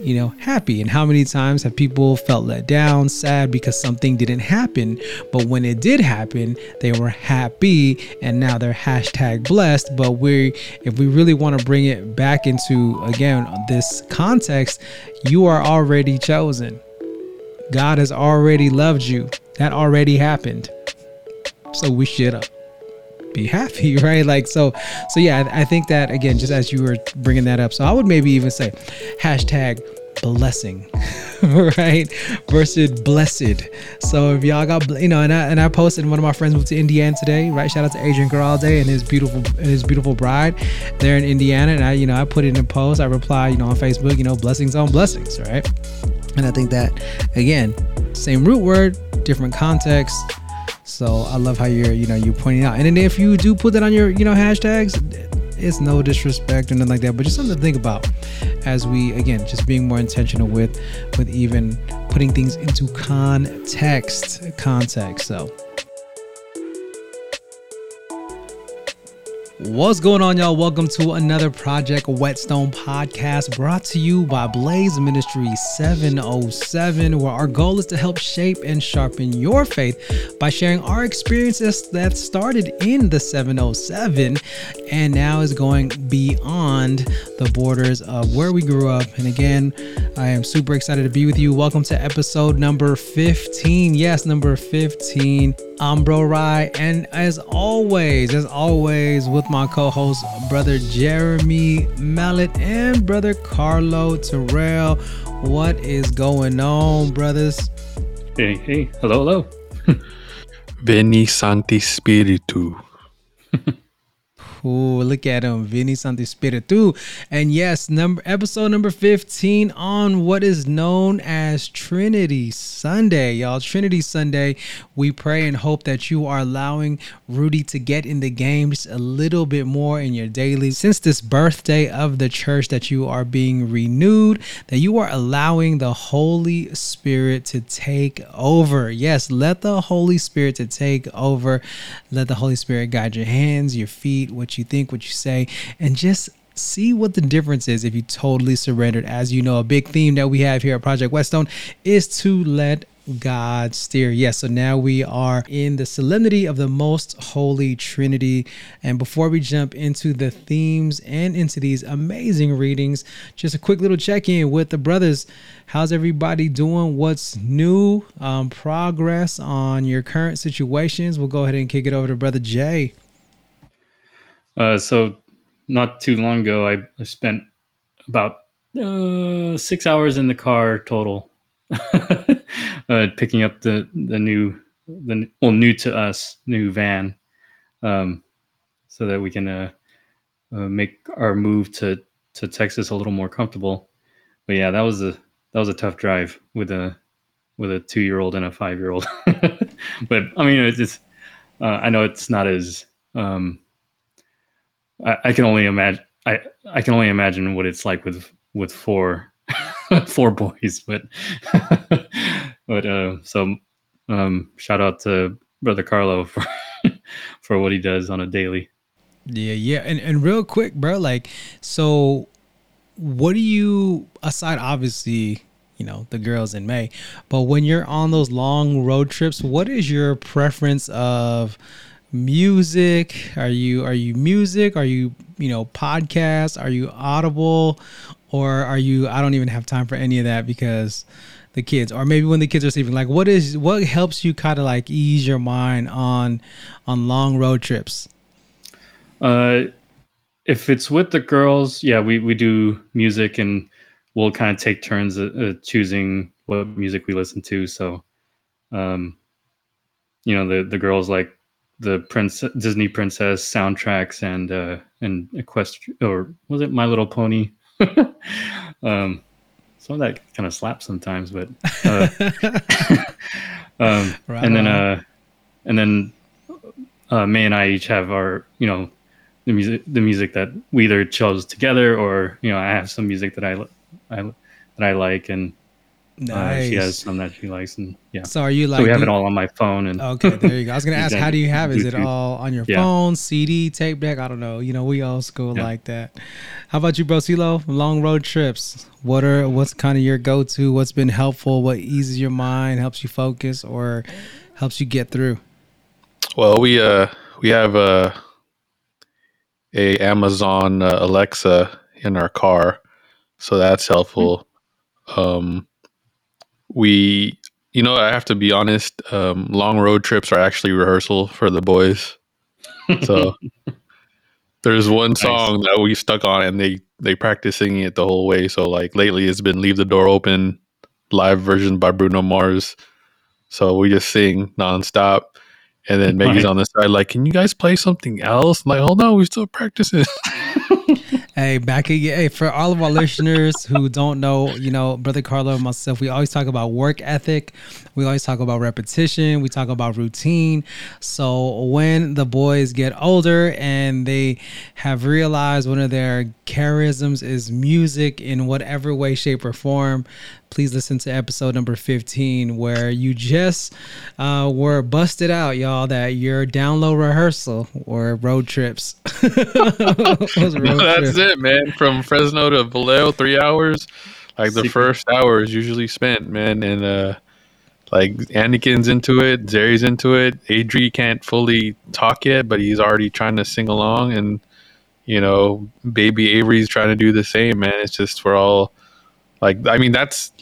you know, happy. And how many times have people felt let down, sad because something didn't happen? But when it did happen, they were happy and now they're hashtag blessed. But we, if we really want to bring it back into, again, this context, you are already chosen. God has already loved you. That already happened. So we should be happy, right? Like so, so yeah. I, I think that again, just as you were bringing that up, so I would maybe even say hashtag blessing right versus blessed so if y'all got you know and I, and I posted one of my friends moved to Indiana today right shout out to Adrian Garalde and his beautiful and his beautiful bride they're in Indiana and I you know I put it in a post I reply you know on Facebook you know blessings on blessings right and I think that again same root word different context so I love how you're, you know, you're pointing out. And then if you do put that on your, you know, hashtags, it's no disrespect or nothing like that, but just something to think about as we again just being more intentional with with even putting things into context context. So What's going on, y'all? Welcome to another Project Whetstone podcast brought to you by Blaze Ministry 707, where our goal is to help shape and sharpen your faith by sharing our experiences that started in the 707 and now is going beyond the borders of where we grew up. And again, I am super excited to be with you. Welcome to episode number 15. Yes, number 15. I'm Bro Rye, and as always, as always, with my co-host, brother Jeremy Mallet and brother Carlo Terrell. What is going on, brothers? Hey, hey, hello, hello. Veni Sancti Spiritu. Ooh, look at him, Vini Santi Spiritu. And yes, number episode number 15 on what is known as Trinity Sunday. Y'all, Trinity Sunday. We pray and hope that you are allowing Rudy to get in the game just a little bit more in your daily. Since this birthday of the church that you are being renewed, that you are allowing the Holy Spirit to take over. Yes, let the Holy Spirit to take over. Let the Holy Spirit guide your hands, your feet, what you think, what you say, and just see what the difference is if you totally surrendered. As you know, a big theme that we have here at Project Whetstone is to let God steer. Yes, so now we are in the solemnity of the most holy Trinity. And before we jump into the themes and into these amazing readings, just a quick little check in with the brothers. How's everybody doing? What's new? Um, progress on your current situations? We'll go ahead and kick it over to Brother Jay. Uh, so not too long ago, I, I spent about uh, six hours in the car total, uh, picking up the the new the well new to us new van, um, so that we can uh, uh, make our move to to Texas a little more comfortable. But yeah, that was a that was a tough drive with a with a two year old and a five year old. but I mean, it's just, uh, I know it's not as um, I, I can only imagine. I I can only imagine what it's like with with four four boys. But but uh, so um, shout out to brother Carlo for for what he does on a daily. Yeah, yeah, and and real quick, bro. Like, so what do you aside obviously you know the girls in may but when you're on those long road trips what is your preference of music? Are you are you music? Are you you know podcast? Are you audible? Or are you I don't even have time for any of that because the kids or maybe when the kids are sleeping like what is what helps you kind of like ease your mind on on long road trips uh if it's with the girls yeah we we do music and we'll kind of take turns uh, choosing what music we listen to so um you know the the girls like the prince Disney princess soundtracks and uh, and Equestria or was it My Little Pony? um, some of that kind of slaps sometimes, but uh, um, right and then uh, and then uh, May and I each have our you know the music the music that we either chose together or you know I have some music that I I that I like and Nice. Uh, she has some that she likes, and yeah. So are you like? So we have it all on my phone, and okay, there you go. I was gonna ask, how do you have? Is it all on your yeah. phone, CD, tape deck? I don't know. You know, we all school yeah. like that. How about you, bro? CeeLo? Long road trips. What are what's kind of your go to? What's been helpful? What eases your mind, helps you focus, or helps you get through? Well, we uh we have uh, a Amazon uh, Alexa in our car, so that's helpful. Um, we, you know, I have to be honest. Um, long road trips are actually rehearsal for the boys. So there's one Nice. song that we stuck on, and they they practice singing it the whole way. So like lately, it's been "Leave the Door Open" live version by Bruno Mars. So we just sing nonstop. And then Maggie's Right. on the side, like, "Can you guys play something else?" I'm like, "Hold on, we're still practicing." Hey, back again. Hey, for all of our listeners who don't know, you know, Brother Carlo and myself, we always talk about work ethic. We always talk about repetition. We talk about routine. So when the boys get older and they have realized one of their charisms is music in whatever way, shape, or form, please listen to episode number 15 where you just uh, were busted out, y'all, that your down low rehearsal or road trips. Was road That's trips. it, man. From Fresno to Vallejo, three hours. Like the first hour is usually spent, man. And uh like Anakin's into it, Zeri's into it. Adri can't fully talk yet, but he's already trying to sing along and you know, baby Avery's trying to do the same, man. It's just we're all like I mean that's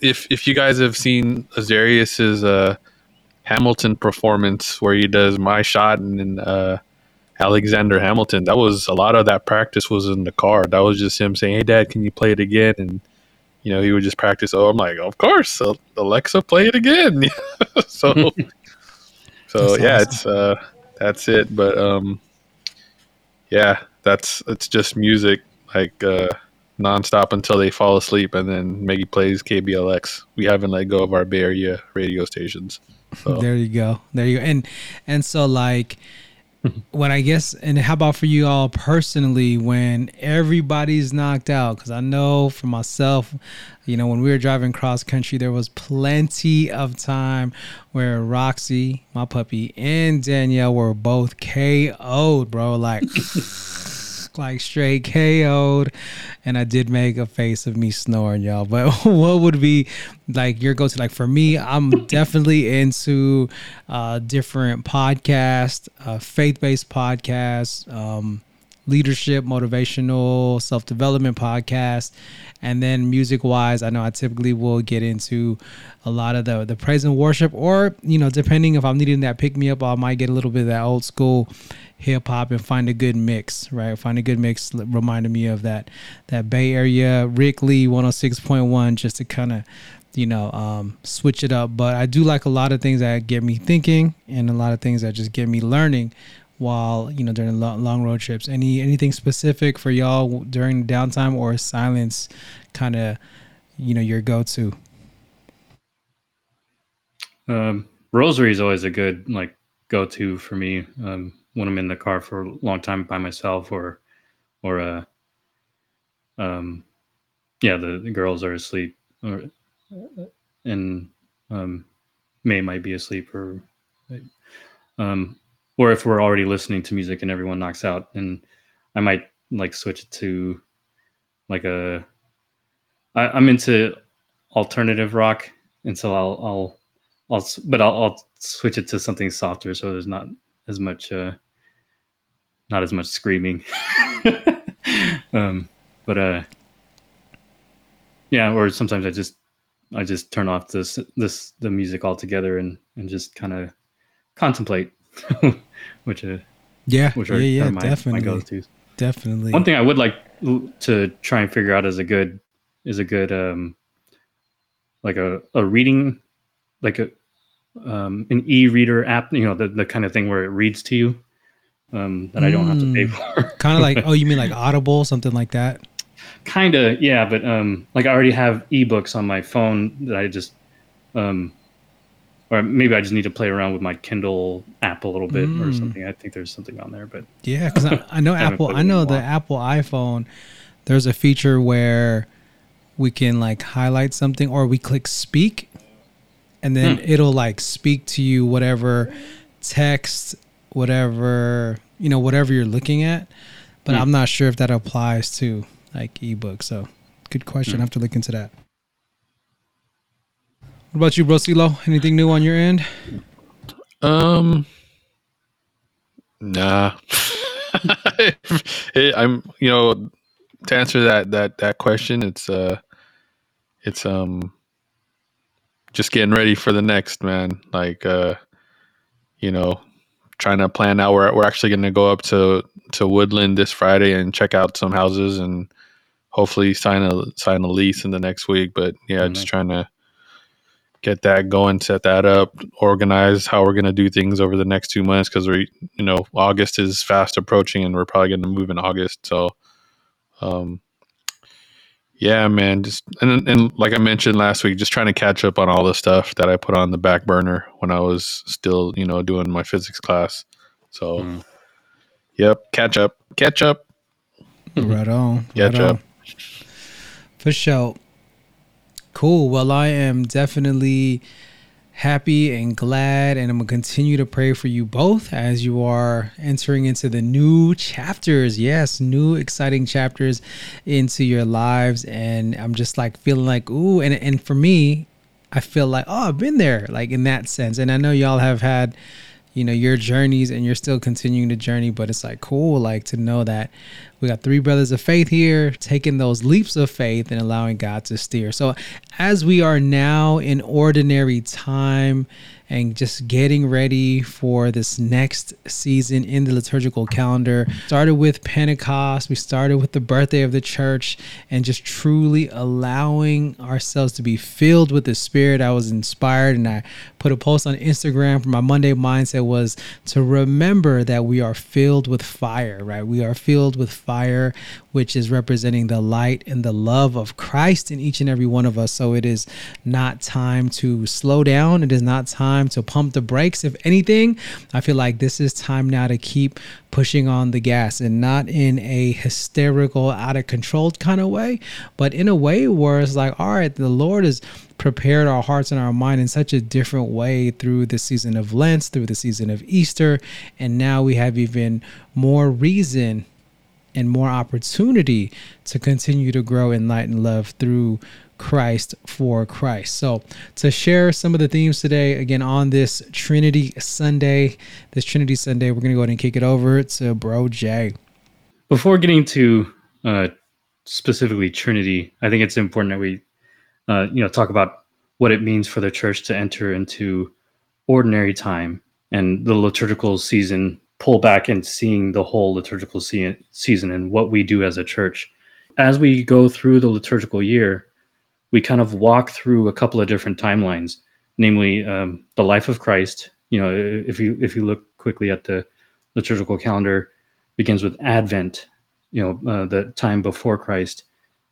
if if you guys have seen Azarius's uh Hamilton performance where he does my shot and then uh Alexander Hamilton. That was a lot of that practice was in the car. That was just him saying, "Hey, Dad, can you play it again?" And you know, he would just practice. Oh, I'm like, of course, Alexa, play it again. so, so yeah, awesome. it's uh, that's it. But um, yeah, that's it's just music like uh, nonstop until they fall asleep, and then Maggie plays KBLX. We haven't let go of our Bay Area radio stations. So. There you go. There you go. And and so like when I guess and how about for you all personally when everybody's knocked out? Cuz I know for myself you know when we were driving cross country there was plenty of time where Roxy, my puppy, and Danielle were both KO'd, bro, like like straight KO'd. And I did make a face of me snoring, y'all. But what would be like your go to? Like for me, I'm definitely into uh, different podcasts, uh, faith based podcasts, um, leadership, motivational, self development podcasts. And then music wise, I know I typically will get into a lot of the the praise and worship, or you know, depending if I'm needing that pick me up, I might get a little bit of that old school hip hop and find a good mix, right? Find a good mix, reminded me of that that Bay Area Rick Lee 106.1, just to kind of you know um, switch it up. But I do like a lot of things that get me thinking, and a lot of things that just get me learning while you know during long, road trips. Any anything specific for y'all during downtime or silence, kind of you know your go to? Um, Rosary is always a good like go to for me um, when I'm in the car for a long time by myself or or uh, um, yeah, the, the girls are asleep or and um, May might be asleep or um, or if we're already listening to music and everyone knocks out, and I might like switch it to like a I, I'm into alternative rock, and so I'll I'll I'll but I'll, I'll switch it to something softer so there's not as much uh not as much screaming um but uh yeah or sometimes i just i just turn off this this the music altogether and and just kind of contemplate which uh Yeah, which yeah, are yeah, kinda my, my definitely, go-to's definitely. one thing I would like to try and figure out is a good is a good um like a, a reading like a um an e-reader app, you know, the, the kind of thing where it reads to you. Um that I don't have to pay Mm. for. kind of like oh, you mean like Audible, something like that? kind of yeah, but um like I already have ebooks on my phone that I just um or maybe I just need to play around with my Kindle app a little bit or Mm. something. I think there's something on there, but Yeah, because I, I know Apple. I know the. Apple iPhone. There's a feature where we can like highlight something, or we click speak, and then Hmm. it'll like speak to you whatever text, whatever you know, whatever you're looking at. But Hmm. I'm not sure if that applies to like ebook. So, good question. I have to look into that. What about you, Brosilo? Anything new on your end? Um, nah. it, I'm, you know, to answer that that that question, it's uh, it's um, just getting ready for the next man. Like uh, you know, trying to plan out. We're we're actually going to go up to to Woodland this Friday and check out some houses and hopefully sign a sign a lease in the next week. But yeah, mm-hmm. just trying to get that going, set that up, organize how we're going to do things over the next two months because we, you know, August is fast approaching and we're probably going to move in August. So, um, yeah, man, just and and like I mentioned last week, just trying to catch up on all the stuff that I put on the back burner when I was still, you know, doing my physics class. So, mm. yep, catch up, catch up. Right on. Catch right up. On. For sure. Cool. Well, I am definitely happy and glad, and I'm gonna continue to pray for you both as you are entering into the new chapters. Yes, new exciting chapters into your lives, and I'm just like feeling like, ooh, and and for me, I feel like, oh, I've been there, like in that sense, and I know y'all have had you know your journeys and you're still continuing the journey but it's like cool like to know that we got three brothers of faith here taking those leaps of faith and allowing god to steer. So as we are now in ordinary time and just getting ready for this next season in the liturgical calendar. Started with Pentecost, we started with the birthday of the church, and just truly allowing ourselves to be filled with the Spirit. I was inspired, and I put a post on Instagram for my Monday mindset was to remember that we are filled with fire, right? We are filled with fire, which is representing the light and the love of Christ in each and every one of us. So it is not time to slow down. It is not time time to pump the brakes. If anything, I feel like this is time now to keep pushing on the gas and not in a hysterical, out of control kind of way, but in a way where it's like, all right, the Lord has prepared our hearts and our mind in such a different way through the season of Lent, through the season of Easter, and now we have even more reason and more opportunity to continue to grow in light and love through Christ for Christ. So, to share some of the themes today, again, on this Trinity Sunday, this Trinity Sunday, we're going to go ahead and kick it over to Bro Jay. Before getting to uh, specifically Trinity, I think it's important that we, uh, you know, talk about what it means for the church to enter into ordinary time and the liturgical season, pull back and seeing the whole liturgical se- season and what we do as a church. As we go through the liturgical year, we kind of walk through a couple of different timelines, namely um, the life of Christ. You know, if you if you look quickly at the liturgical calendar, begins with Advent, you know, uh, the time before Christ,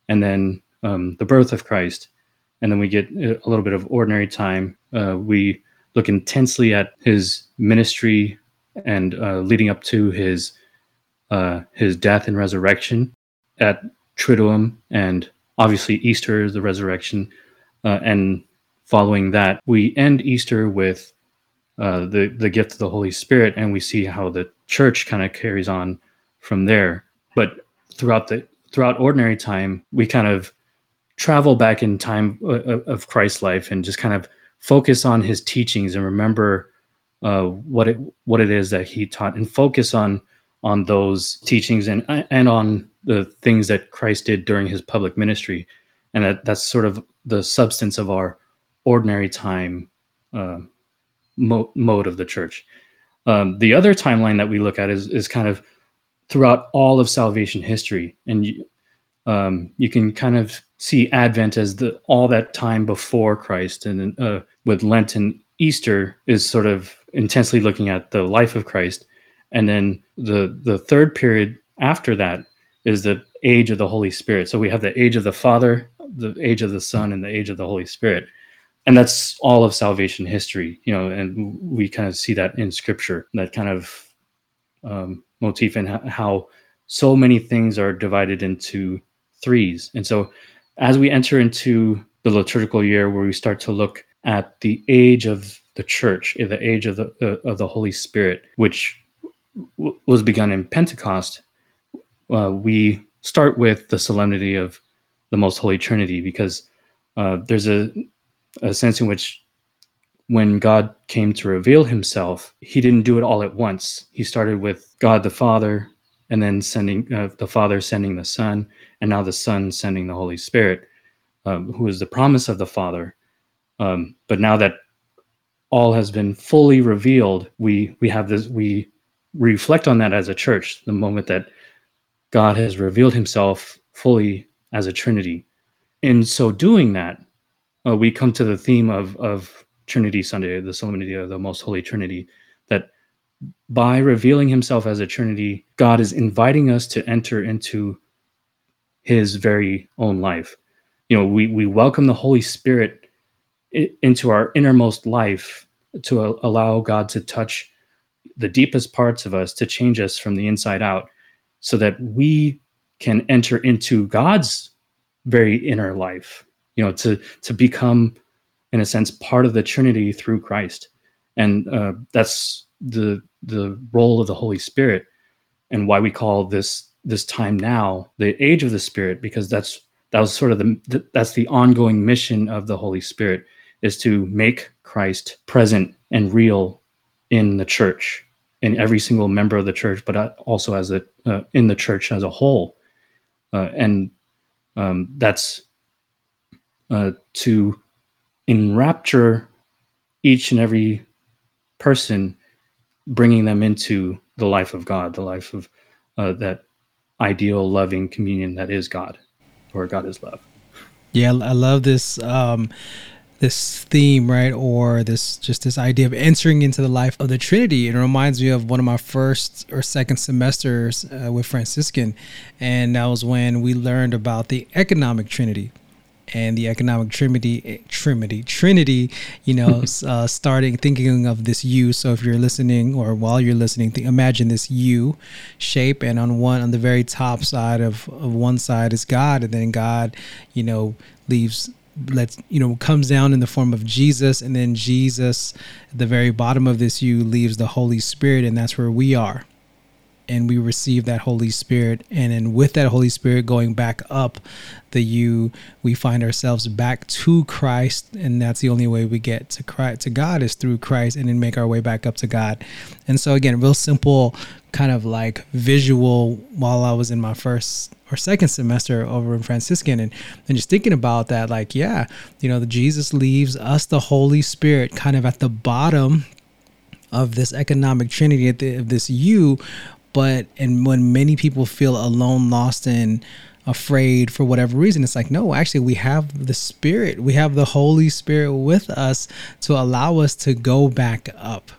and then um, the birth of Christ, and then we get a little bit of ordinary time. Uh, we look intensely at his ministry and uh, leading up to his uh, his death and resurrection at Triduum and obviously Easter is the resurrection, uh, and following that, we end Easter with uh, the the gift of the Holy Spirit, and we see how the church kind of carries on from there. But throughout the throughout ordinary time, we kind of travel back in time uh, uh of Christ's life and just kind of focus on his teachings and remember uh, what it what it is that he taught and focus on on those teachings and and on the things that Christ did during his public ministry, and that that's sort of the substance of our ordinary time uh, mo- mode of the church. Um, the other timeline that we look at is is kind of throughout all of salvation history, and you, um, you can kind of see Advent as the all that time before Christ, and uh, with Lent and Easter is sort of intensely looking at the life of Christ, and then the the third period after that is the age of the Holy Spirit. So we have the age of the Father, the age of the Son, and the age of the Holy Spirit. And that's all of salvation history, you know, and we kind of see that in scripture, that kind of um, motif and how so many things are divided into threes. And so as we enter into the liturgical year where we start to look at the age of the church, the age of the, uh, of the Holy Spirit, which w- was begun in Pentecost, uh, we start with the solemnity of the Most Holy Trinity because uh, there's a, a sense in which when God came to reveal himself, he didn't do it all at once. He started with God the Father, and then sending uh, the Father sending the Son, and now the Son sending the Holy Spirit, um, who is the promise of the Father. Um, but now that all has been fully revealed, we we have this we reflect on that as a church. The moment that God has revealed Himself fully as a Trinity, in so doing that, uh, we come to the theme of of Trinity Sunday, the solemnity of the Most Holy Trinity, that by revealing himself as a Trinity, God is inviting us to enter into his very own life. You know, we, we welcome the Holy Spirit into our innermost life to allow God to touch the deepest parts of us, to change us from the inside out, so that we can enter into God's very inner life, you know, to, to become, in a sense, part of the Trinity through Christ. And uh, that's the the role of the Holy Spirit and why we call this this time now the age of the Spirit because that's that was sort of the that's the ongoing mission of the Holy Spirit is to make Christ present and real in the church in every single member of the church but also as a uh, in the church as a whole uh, and um, that's uh, to enrapture each and every person bringing them into the life of God, the life of uh, that ideal, loving communion that is God, or God is love. Yeah, I love this um, this theme, right, or this just this idea of entering into the life of the Trinity. It reminds me of one of my first or second semesters uh, with Franciscan, and that was when we learned about the economic Trinity and the economic trinity trinity trinity you know uh, starting thinking of this u so if you're listening or while you're listening think, imagine this u shape and on one on the very top side of, of one side is god and then god you know leaves lets you know comes down in the form of jesus and then jesus at the very bottom of this u leaves the holy spirit and that's where we are and we receive that Holy Spirit. And then with that Holy Spirit going back up the U, we find ourselves back to Christ. And that's the only way we get to Christ, to God is through Christ and then make our way back up to God. And so again, real simple kind of like visual while I was in my first or second semester over in Franciscan and, and just thinking about that, like, yeah, you know, the Jesus leaves us the Holy Spirit kind of at the bottom of this economic trinity of this you, but and when many people feel alone lost and afraid for whatever reason it's like no actually we have the spirit. We have the holy spirit with us to allow us to go back up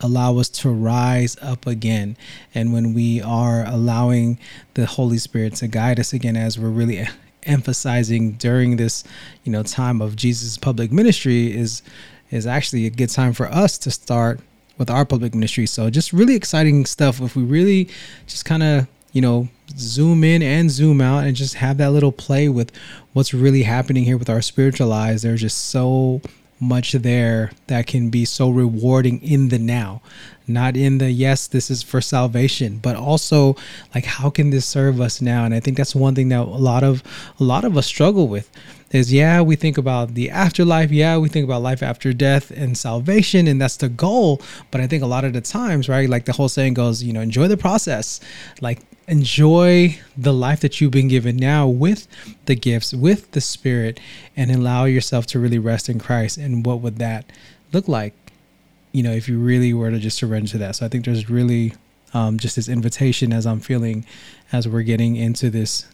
allow us to rise up again and when we are allowing the holy spirit to guide us again as we're really emphasizing during this you know time of jesus public ministry is is actually a good time for us to start with our public ministry. So just really exciting stuff. If we really just kind of you know zoom in and zoom out and just have that little play with what's really happening here with our spiritual eyes, there's just so much there that can be so rewarding in the now not in the yes this is for salvation but also like how can this serve us now and i think that's one thing that a lot of a lot of us struggle with is yeah, we think about the afterlife. Yeah, we think about life after death and salvation, and that's the goal. But I think a lot of the times, right, like the whole saying goes, you know, enjoy the process. Like, enjoy the life that you've been given now with the gifts, with the Spirit, and allow yourself to really rest in Christ. And what would that look like, you know, if you really were to just surrender to that? So I think there's really um, just this invitation as I'm feeling as we're getting into this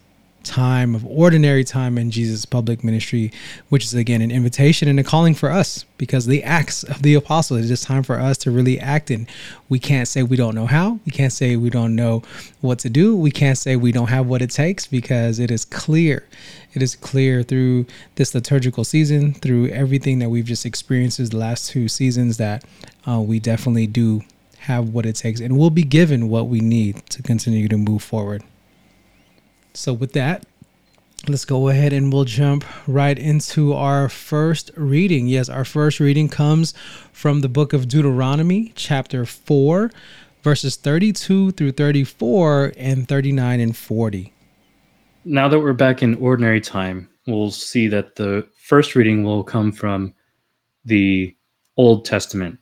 time of ordinary time in Jesus' public ministry, which is again an invitation and a calling for us because the acts of the apostle it is time for us to really act in. We can't say we don't know how. We can't say we don't know what to do. We can't say we don't have what it takes because it is clear. It is clear through this liturgical season, through everything that we've just experienced the last two seasons, that uh, we definitely do have what it takes and we'll be given what we need to continue to move forward. So, with that, let's go ahead and we'll jump right into our first reading. Yes, our first reading comes from the book of Deuteronomy, chapter 4, verses 32 through 34 and 39 and 40. now that we're back in ordinary time, we'll see that the first reading will come from the Old Testament.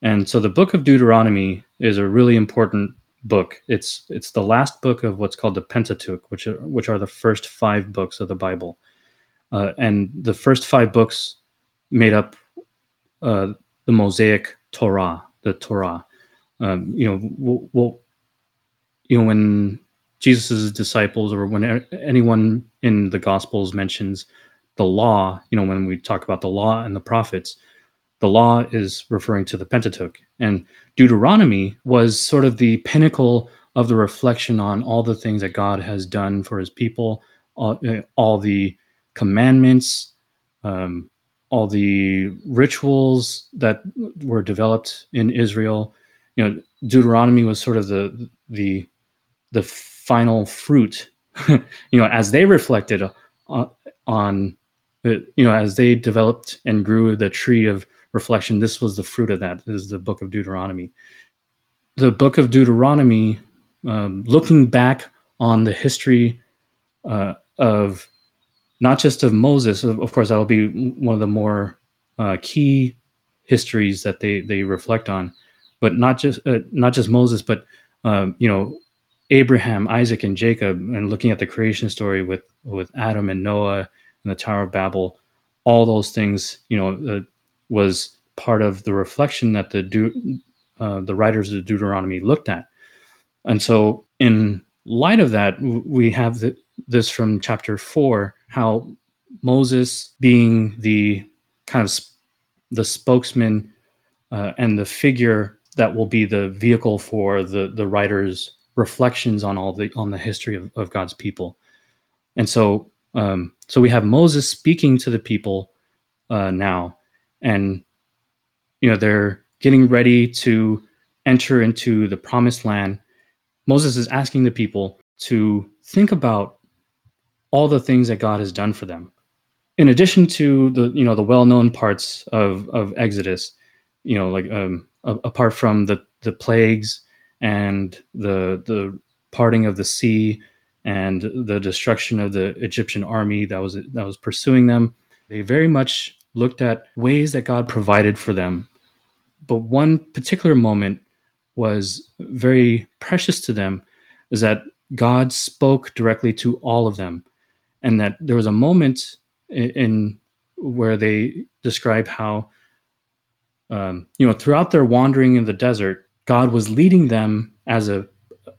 And so the book of Deuteronomy is a really important book. It's it's the last book of what's called the Pentateuch, which are, which are the first five books of the Bible. Uh, and the first five books made up uh, the Mosaic Torah, the Torah. Um, you know, we'll, we'll, you know when Jesus's disciples or when anyone in the Gospels mentions the law, you know, when we talk about the law and the prophets, the law is referring to the Pentateuch. And Deuteronomy was sort of the pinnacle of the reflection on all the things that God has done for his people, all, uh, all the commandments, um, all the rituals that were developed in Israel. You know, Deuteronomy was sort of the the the final fruit. you know, as they reflected on, on you know, as they developed and grew the tree of reflection, this was the fruit of that. Is the book of Deuteronomy. The book of Deuteronomy, um, looking back on the history uh, of not just of Moses, of, of course, that'll be one of the more uh, key histories that they they reflect on, but not just uh, not just Moses, but um, you know Abraham, Isaac, and Jacob, and looking at the creation story with with Adam and Noah and the Tower of Babel, all those things, you know, uh, was part of the reflection that the De- uh, the writers of Deuteronomy looked at, and so in light of that, we have the, this from chapter four, how Moses, being the kind of sp- the spokesman uh, and the figure that will be the vehicle for the the writers' reflections on all the on the history of, of God's people, and so um, so we have Moses speaking to the people uh, now, and you know they're getting ready to enter into the promised land. Moses is asking the people to think about all the things that God has done for them. In addition to the you know the well-known parts of of Exodus, you know like um, a, apart from the the plagues and the the parting of the sea and the destruction of the Egyptian army that was that was pursuing them, they very much looked at ways that God provided for them. But one particular moment was very precious to them is that God spoke directly to all of them and that there was a moment in, in where they describe how um, you know throughout their wandering in the desert god was leading them as a,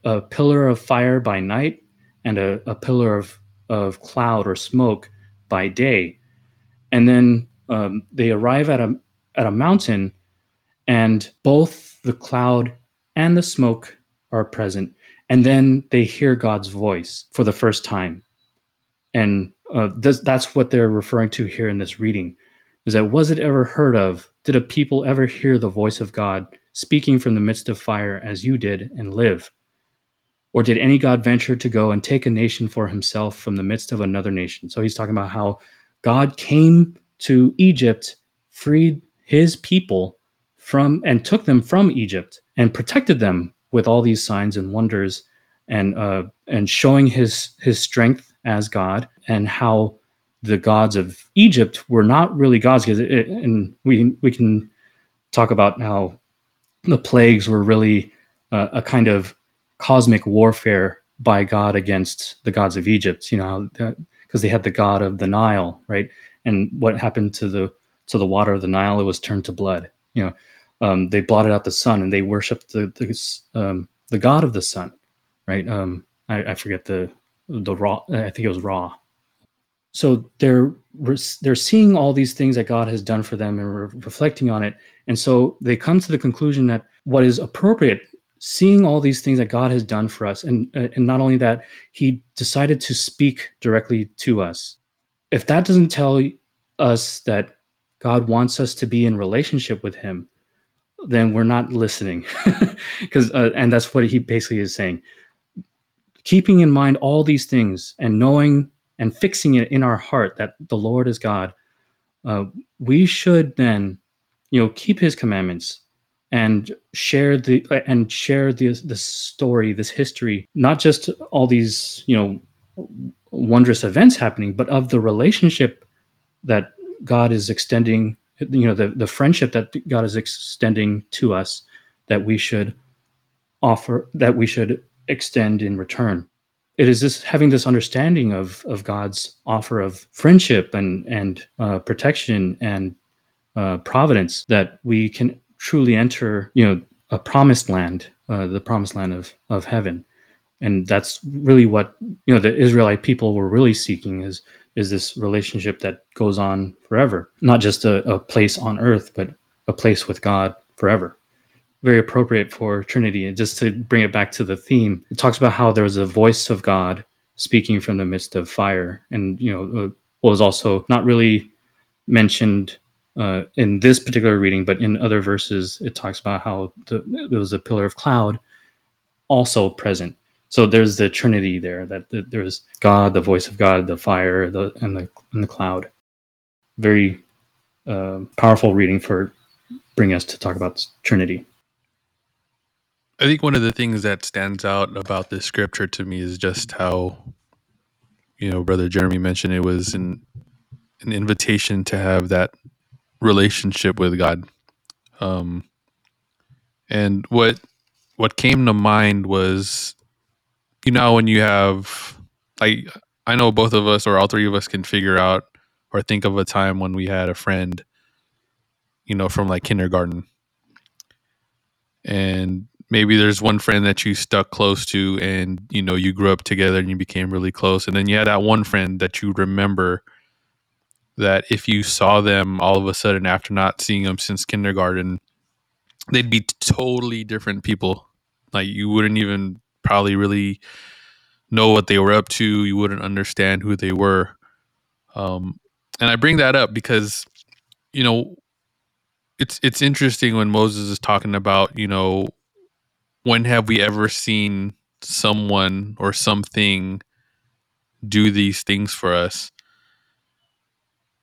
a pillar of fire by night and a, a pillar of, of cloud or smoke by day and then um, they arrive at a at a mountain and both the cloud and the smoke are present. And then they hear god's voice for the first time. And uh, this, that's what they're referring to here in this reading is that was it ever heard of? Did a people ever hear the voice of god speaking from the midst of fire as you did and live? Or did any god venture to go and take a nation for himself from the midst of another nation? So he's talking about how god came to egypt freed his people from and took them from egypt and protected them with all these signs and wonders and uh, and showing his his strength as God and how the gods of Egypt were not really gods because and we we can talk about how the plagues were really uh, a kind of cosmic warfare by God against the gods of Egypt. You know, because they had the god of the Nile, right? And what happened to the to the water of the Nile? It was turned to blood. You know, um, they blotted out the sun and they worshipped the the, um, the god of the sun, right? Um, I, I forget the the Ra i think it was Ra so they're they're seeing all these things that god has done for them and re- reflecting on it and so they come to the conclusion that what is appropriate seeing all these things that god has done for us and uh, and not only that he decided to speak directly to us if that doesn't tell us that god wants us to be in relationship with him then we're not listening. Because uh, and that's what he basically is saying. Keeping in mind all these things and knowing and fixing it in our heart that the Lord is God, uh, we should then, you know, keep His commandments and share the and share the the story, this history, not just all these, you know, wondrous events happening, but of the relationship that God is extending, you know, the, the friendship that God is extending to us that we should offer, that we should extend in return. It is this having this understanding of of God's offer of friendship and and uh, protection and uh, providence that we can truly enter, you know, a promised land, uh, the promised land of of heaven, and that's really what you know the Israelite people were really seeking is is this relationship that goes on forever, not just a, a place on earth, but a place with God forever very appropriate for Trinity. And just to bring it back to the theme, it talks about how there was a voice of God speaking from the midst of fire, and you know, uh, was also not really mentioned uh, in this particular reading, but in other verses, it talks about how the, there was a pillar of cloud also present. So there's the Trinity there. That the, there's God, the voice of God, the fire, the and the and the cloud. Very uh, powerful reading for bring us to talk about Trinity. I think one of the things that stands out about this scripture to me is just how, you know, Brother Jeremy mentioned it was an an invitation to have that relationship with God. Um, and what what came to mind was, you know, when you have, I I know both of us or all three of us can figure out or think of a time when we had a friend, you know, from like kindergarten, and maybe there's one friend that you stuck close to and you know you grew up together and you became really close. And then you had that one friend that you remember that if you saw them all of a sudden after not seeing them since kindergarten they'd be totally different people. Like you wouldn't even probably really know what they were up to you wouldn't understand who they were um, and i bring that up because you know it's it's interesting when moses is talking about you know when have we ever seen someone or something do these things for us?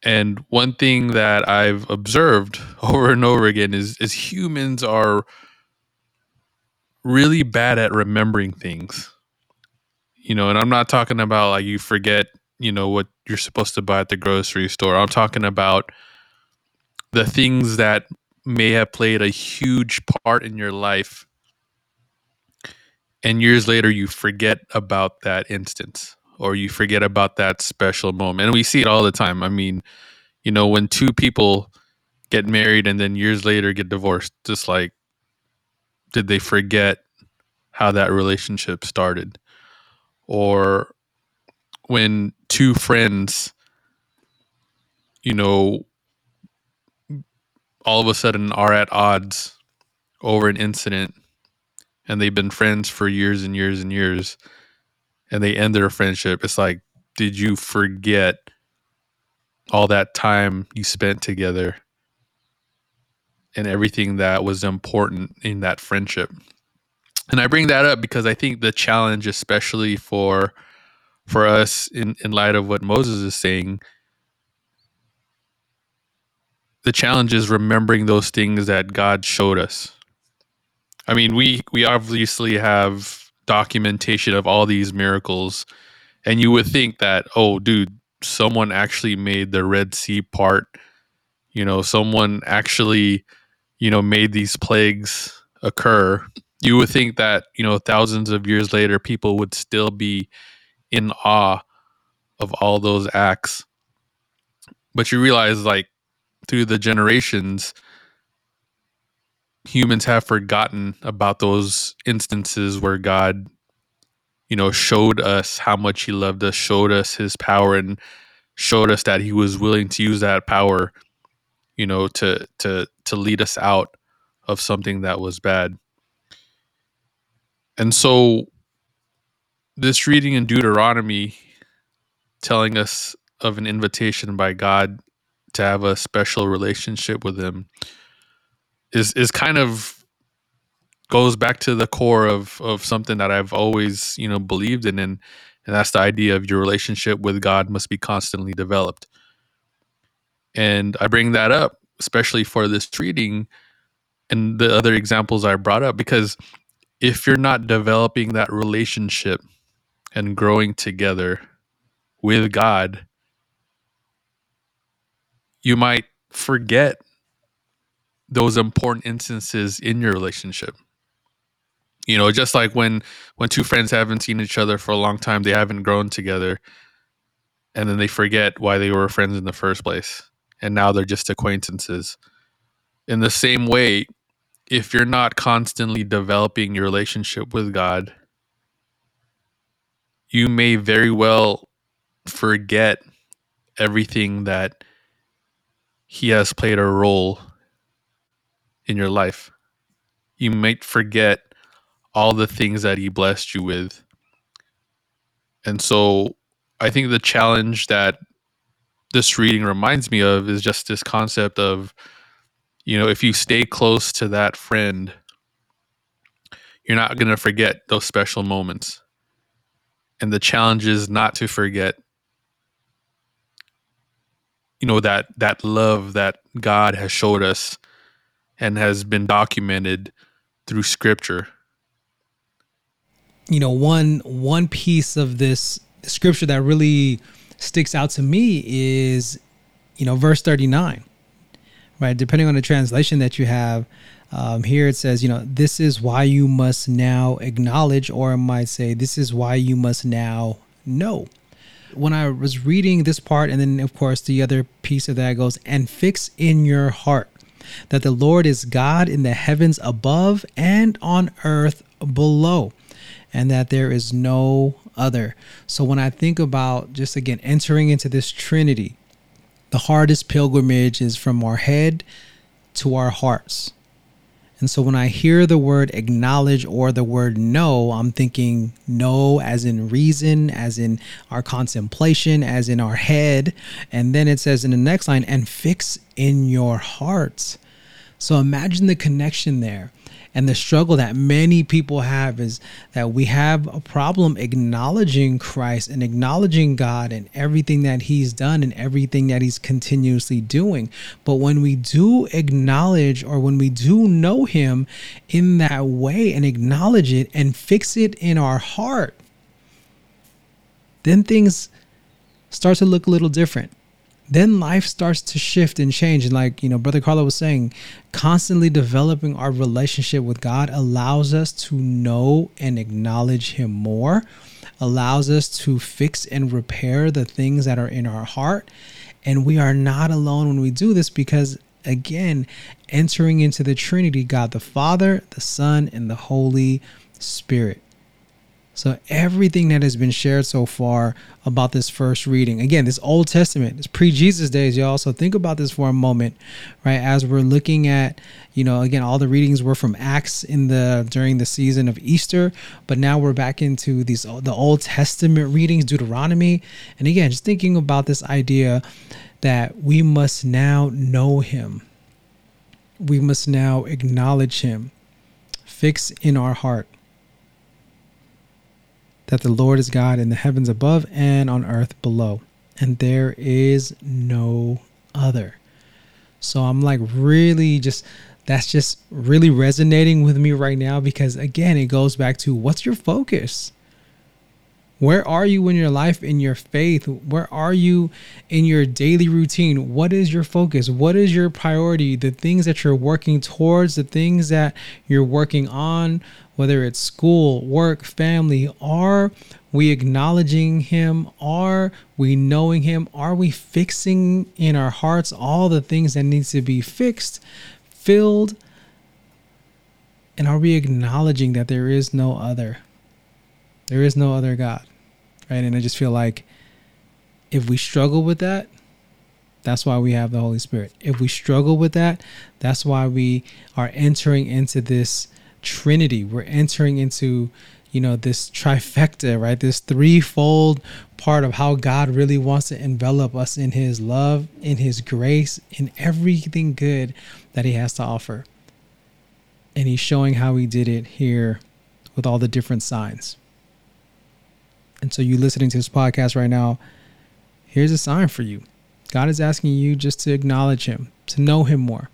And one thing that I've observed over and over again is is humans are really bad at remembering things. You know, and I'm not talking about like you forget, you know, what you're supposed to buy at the grocery store. I'm talking about the things that may have played a huge part in your life and years later you forget about that instance or you forget about that special moment and we see it all the time i mean you know when two people get married and then years later get divorced just like did they forget how that relationship started? Or when two friends you know all of a sudden are at odds over an incident and they've been friends for years and years and years and they end their friendship it's like did you forget all that time you spent together and everything that was important in that friendship and i bring that up because i think the challenge especially for for us in in light of what moses is saying the challenge is remembering those things that god showed us I mean, we we obviously have documentation of all these miracles, and you would think that, oh, dude, someone actually made the Red Sea part. You know, someone actually, you know, made these plagues occur. You would think that you know, thousands of years later, people would still be in awe of all those acts. But you realize, like, through the generations, humans have forgotten about those instances where God, you know, showed us how much He loved us, showed us His power, and showed us that He was willing to use that power, you know, to to to lead us out of something that was bad. And so, this reading in Deuteronomy, telling us of an invitation by God to have a special relationship with Him is is kind of goes back to the core of of something that I've always you know believed in, and and that's the idea of your relationship with God must be constantly developed. And I bring that up especially for this reading and the other examples I brought up because if you're not developing that relationship and growing together, with God, you might forget those important instances in your relationship. You know, just like when when two friends haven't seen each other for a long time, they haven't grown together, and then they forget why they were friends in the first place, and now they're just acquaintances. In the same way, if you're not constantly developing your relationship with God, you may very well forget everything that he has played a role in your life. You might forget all the things that he blessed you with. And so I think the challenge that this reading reminds me of is just this concept of, you know, if you stay close to that friend, you're not going to forget those special moments. And the challenge is not to forget you know that that love that God has showed us and has been documented through scripture. You know, one one piece of this scripture that really sticks out to me is you know verse 39 right? Depending on the translation that you have um, here it says you know this is why you must now acknowledge or it might say this is why you must now know. When I was reading this part, and then of course the other piece of that goes, and fix in your heart that the Lord is God in the heavens above and on earth below, and that there is no other. So when I think about just again entering into this Trinity, the hardest pilgrimage is from our head to our hearts. And so when I hear the word acknowledge or the word know, I'm thinking know as in reason, as in our contemplation, as in our head. And then it says in the next line, and fix in your hearts. So imagine the connection there and the struggle that many people have is that we have a problem acknowledging Christ and acknowledging God and everything that He's done and everything that He's continuously doing. But when we do acknowledge or when we do know Him in that way and acknowledge it and fix it in our heart, then things start to look a little different then life starts to shift and change. And like, you know, Brother Carlo was saying, constantly developing our relationship with God allows us to know and acknowledge Him more, allows us to fix and repair the things that are in our heart. And we are not alone when we do this because, again, entering into the Trinity, God the Father, the Son, and the Holy Spirit. So everything that has been shared so far about this first reading, again, this Old Testament, it's pre-Jesus days, y'all. So think about this for a moment, right? As we're looking at, you know, again, all the readings were from Acts in the during the season of Easter, but now we're back into these the Old Testament readings, Deuteronomy, and again, just thinking about this idea that we must now know Him, we must now acknowledge Him, fix in our heart that the Lord is God in the heavens above and on earth below, and there is no other. So I'm like really just that's just really resonating with me right now because again, it goes back to what's your focus? Where are you in your life, in your faith? Where are you in your daily routine? What is your focus? What is your priority? The things that you're working towards, the things that you're working on, whether it's school, work, family, are we acknowledging Him? Are we knowing Him? Are we fixing in our hearts all the things that needs to be fixed, filled? And are we acknowledging that there is no other? There is no other God, right? And I just feel like if we struggle with that, that's why we have the Holy Spirit. If we struggle with that, that's why we are entering into this Trinity. We're entering into, you know, this trifecta, right? This threefold part of how God really wants to envelop us in His love, in His grace, in everything good that He has to offer. And He's showing how He did it here with all the different signs. And so, you listening to this podcast right now, here's a sign for you. God is asking you just to acknowledge Him, to know Him more.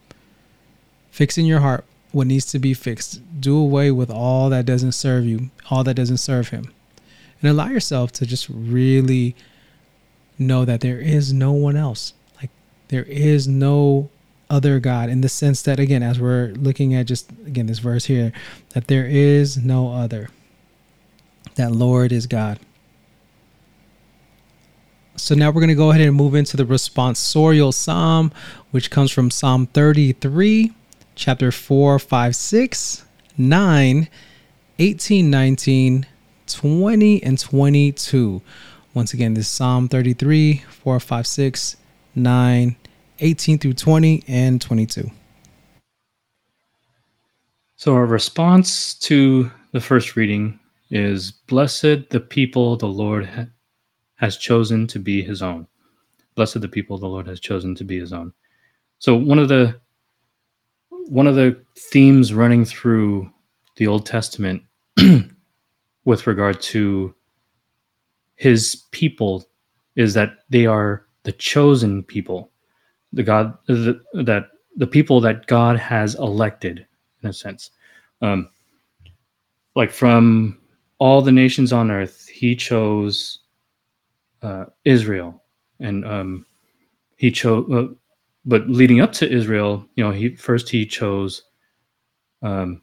Fix in your heart what needs to be fixed. Do away with all that doesn't serve you, all that doesn't serve Him. And allow yourself to just really know that there is no one else. Like there is no other God in the sense that again, as we're looking at just again this verse here, that there is no other. That Lord is God. So now we're going to go ahead and move into the responsorial psalm, which comes from Psalm 33, chapter 4, 5, 6, 9, 18, 19, 20, and 22. Once again, this Psalm 33, 4, 5, 6, 9, 18 through 20, and 22. So, our response to the first reading is Blessed the people the Lord ha- has chosen to be his own. Blessed the people the Lord has chosen to be his own. So, one of the one of the themes running through the Old Testament with regard to his people is that they are the chosen people, the God the, that the people that God has elected, in a sense. Um, like from all the nations on earth, He chose uh, Israel, and um, He chose. But leading up to Israel, you know, He first He chose um,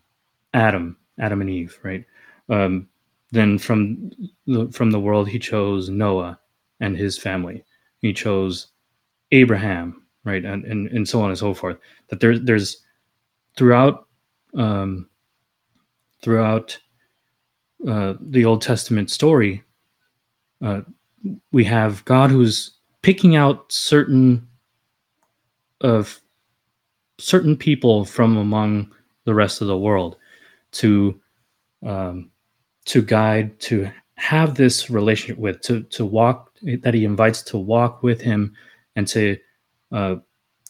Adam, Adam and Eve, right? Um, then from the, from the world, He chose Noah and his family. He chose Abraham, right, and and, and so on and so forth. That there, there's throughout um, throughout uh, the Old Testament story, uh, we have God who's picking out certain of certain people from among the rest of the world to um, to guide to have this relationship with to to walk that he invites to walk with him and to uh,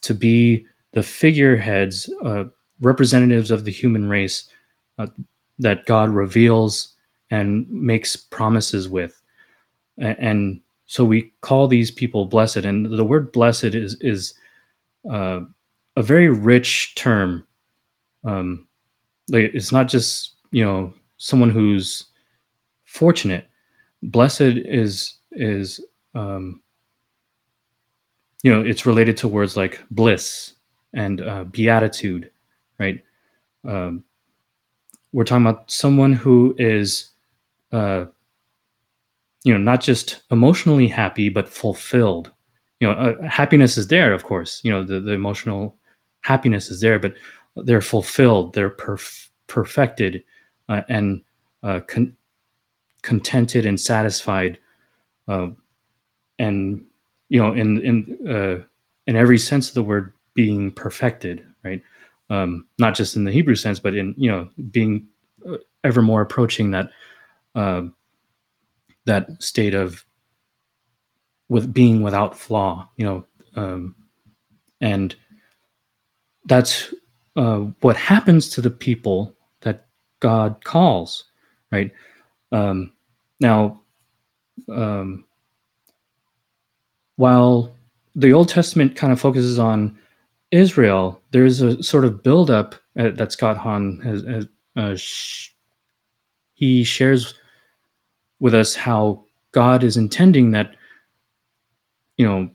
to be the figureheads uh, representatives of the human race uh, that God reveals and makes promises with. And, and, so we call these people blessed. And the word blessed is is uh, a very rich term. Um, like it's not just you know someone who's fortunate. Blessed is is um, you know it's related to words like bliss and uh, beatitude right? Um, we're talking about someone who is uh, you know not just emotionally happy but fulfilled you know uh, happiness is there of course you know the, the emotional happiness is there but they're fulfilled they're perf- perfected uh, and uh, con- contented and satisfied uh, and you know in in uh, in every sense of the word being perfected right? Um, not just in the hebrew sense but in you know being uh, ever more approaching that that state of with being without flaw you know um, and that's uh, what happens to the people that god calls right? Um, now um, while the old testament kind of focuses on israel there's a sort of buildup uh, that scott hahn has, uh, sh- he shares with us how God is intending that, you know,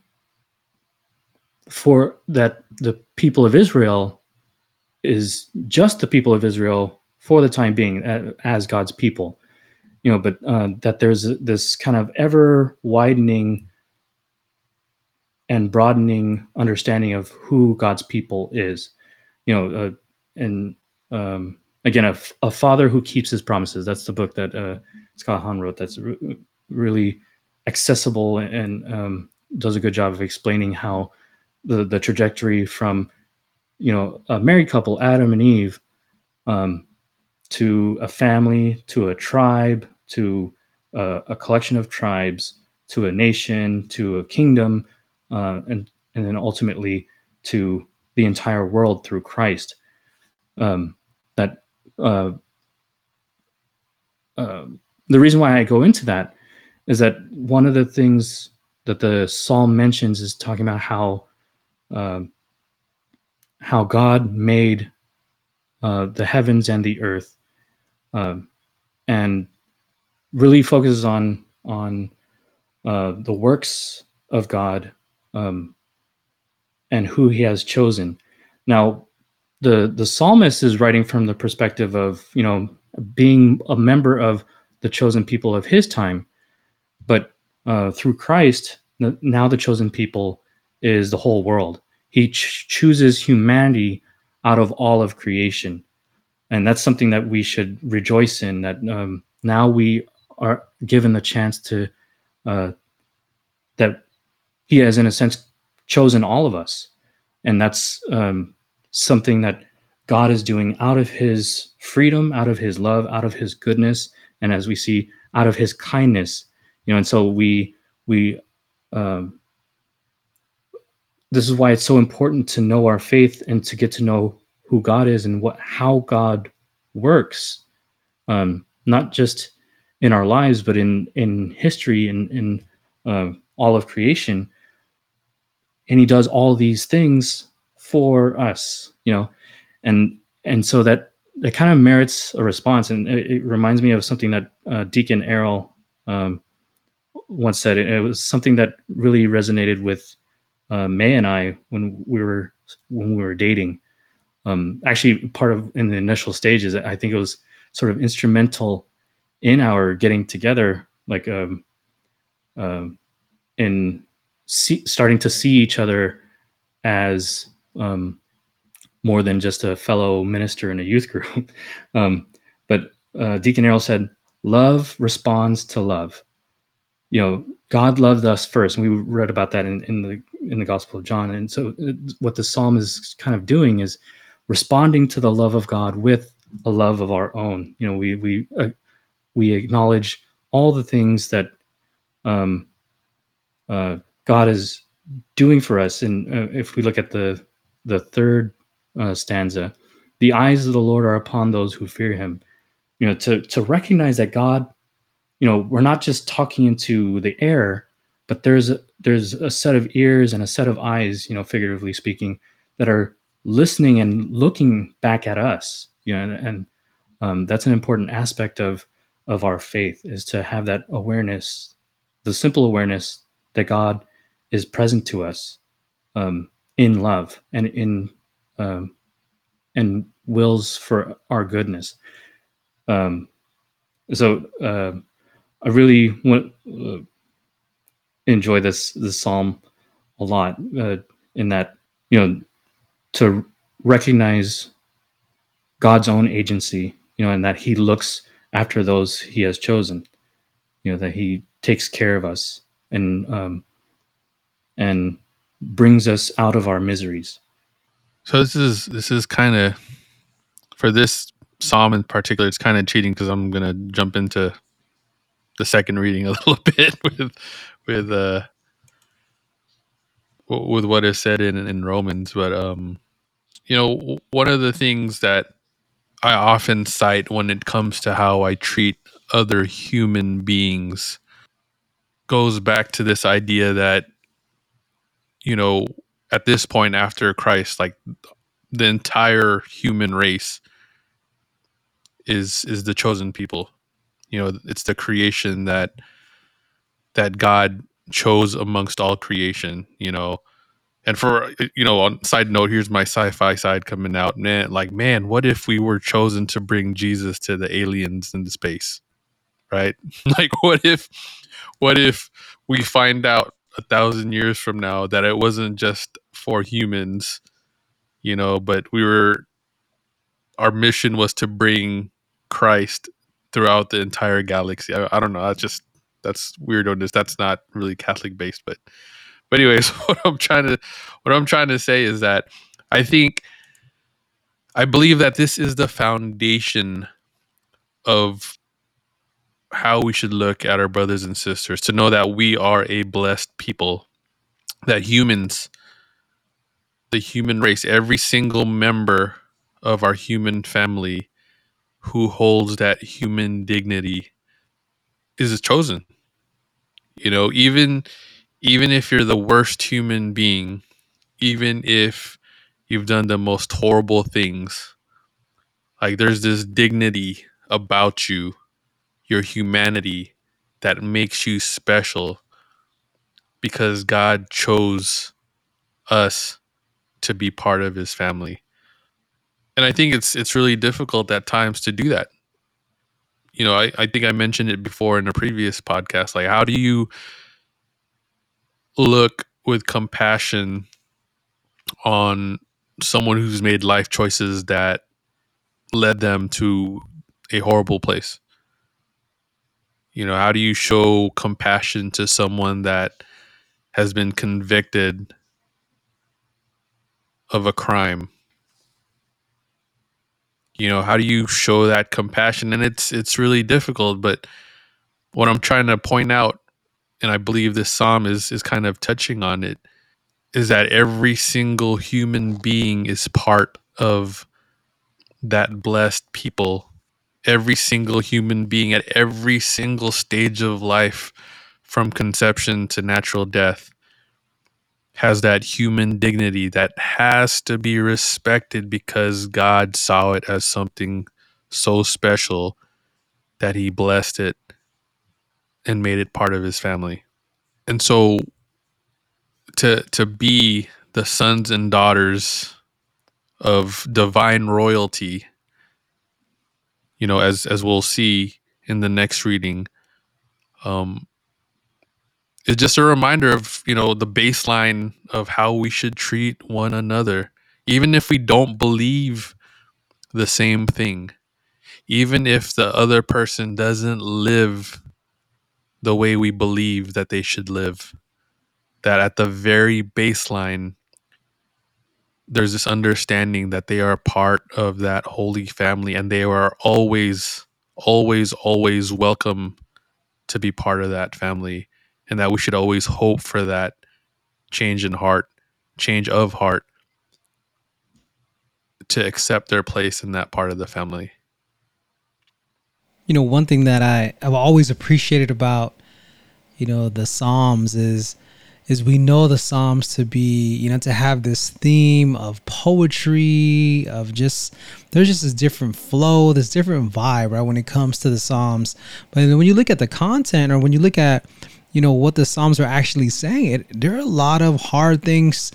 for that the people of Israel is just the people of Israel for the time being as God's people, you know, but uh, that there's this kind of ever widening and broadening understanding of who God's people is, you know, uh, and um, again, a, a father who keeps his promises. That's the book that uh, Scott Hahn wrote. That's re- really accessible and um, does a good job of explaining how the the trajectory from you know a married couple, Adam and Eve, um, to a family, to a tribe, to a, a, collection of tribes, to a nation, to a kingdom, uh, and and then ultimately to the entire world through Christ. Um, that uh, uh, the reason why I go into that is that one of the things that the psalm mentions is talking about how uh, how God made uh, the heavens and the earth, uh, and really focuses on on uh, the works of God um, and who He has chosen. Now, the the psalmist is writing from the perspective of you know being a member of the chosen people of his time, uh, through Christ, now the chosen people is the whole world. He ch- chooses humanity out of all of creation, and that's something that we should rejoice in. That um, now we are given the chance to uh, that He has, in a sense, chosen all of us, and that's um, something that God is doing out of his freedom, out of his love, out of his goodness, and as we see, out of his kindness. You know, and so we we um, this is why it's so important to know our faith and to get to know who God is and what how God works, um, not just in our lives, but in in history and in, in uh, all of creation. And He does all these things for us, you know, and and so that that kind of merits a response, and it, it reminds me of something that uh, Deacon Errol um, once said. It, it, was something that really resonated with uh, May and I when we were when we were dating. Um, actually, part of in the initial stages, I think it was sort of instrumental in our getting together, like um, um, in see, starting to see each other as um, more than just a fellow minister in a youth group. um, but uh, Deacon Errol said, "Love responds to love." You know, God loved us first, and we read about that in, in the in the Gospel of John. And so, uh, what the psalm is kind of doing is responding to the love of God with a love of our own. You know, we we uh, we acknowledge all the things that um, uh, God is doing for us, and uh, if we look at the the third uh, stanza, the eyes of the Lord are upon those who fear Him. You know, to to recognize that God, you know, we're not just talking into the air, but there's a, there's a set of ears and a set of eyes, you know, figuratively speaking, that are listening and looking back at us. You know, and, and um, that's an important aspect of of our faith is to have that awareness, the simple awareness that God is present to us um, in love and in um, and wills for our goodness. Um, so uh, I really want, uh, enjoy this this psalm a lot. Uh, in that you know to recognize God's own agency, you know, and that He looks after those He has chosen. You know that He takes care of us and um, and brings us out of our miseries. So this is this is kind of for this psalm in particular. It's kind of cheating because I'm gonna jump into the second reading a little bit with with uh with what is said in in Romans. But um, you know, one of the things that I often cite when it comes to how I treat other human beings goes back to this idea that you know at this point after Christ, like the entire human race is is the chosen people. You know, it's the creation that that God chose amongst all creation, you know. And for you know, on side note, here's my sci-fi side coming out. Man, like man, what if we were chosen to bring Jesus to the aliens in the space? Right? like what if what if we find out a thousand years from now that it wasn't just for humans, you know, but we were our mission was to bring Christ throughout the entire galaxy. I, I don't know. That's just that's weirdness. That's not really Catholic based, but but anyways, what I'm trying to what I'm trying to say is that I think I believe that this is the foundation of how we should look at our brothers and sisters to know that we are a blessed people, that humans, the human race, every single member of our human family who holds that human dignity is chosen. You know, even even if you're the worst human being, even if you've done the most horrible things, like there's this dignity about you your humanity that makes you special because God chose us to be part of his family. And I think it's it's really difficult at times to do that. You know, I, I think I mentioned it before in a previous podcast. Like how do you look with compassion on someone who's made life choices that led them to a horrible place? You know, how do you show compassion to someone that has been convicted of a crime? You know, how do you show that compassion? And it's it's really difficult, but what I'm trying to point out, and I believe this psalm is is kind of touching on it, is that every single human being is part of that blessed people. Every single human being at every single stage of life, from conception to natural death, has that human dignity that has to be respected because God saw it as something so special that he blessed it and made it part of his family. And so to to be the sons and daughters of divine royalty you know as as we'll see in the next reading um it's just a reminder of you know the baseline of how we should treat one another even if we don't believe the same thing even if the other person doesn't live the way we believe that they should live that at the very baseline there's this understanding that they are part of that holy family and they are always always always welcome to be part of that family and that we should always hope for that change in heart change of heart to accept their place in that part of the family. You know one thing that i i've always appreciated about you know the psalms is is we know the psalms to be you know to have this theme of poetry of just there's just this different flow this different vibe right when it comes to the psalms. But when you look at the content or when you look at you know what the psalms are actually saying it there are a lot of hard things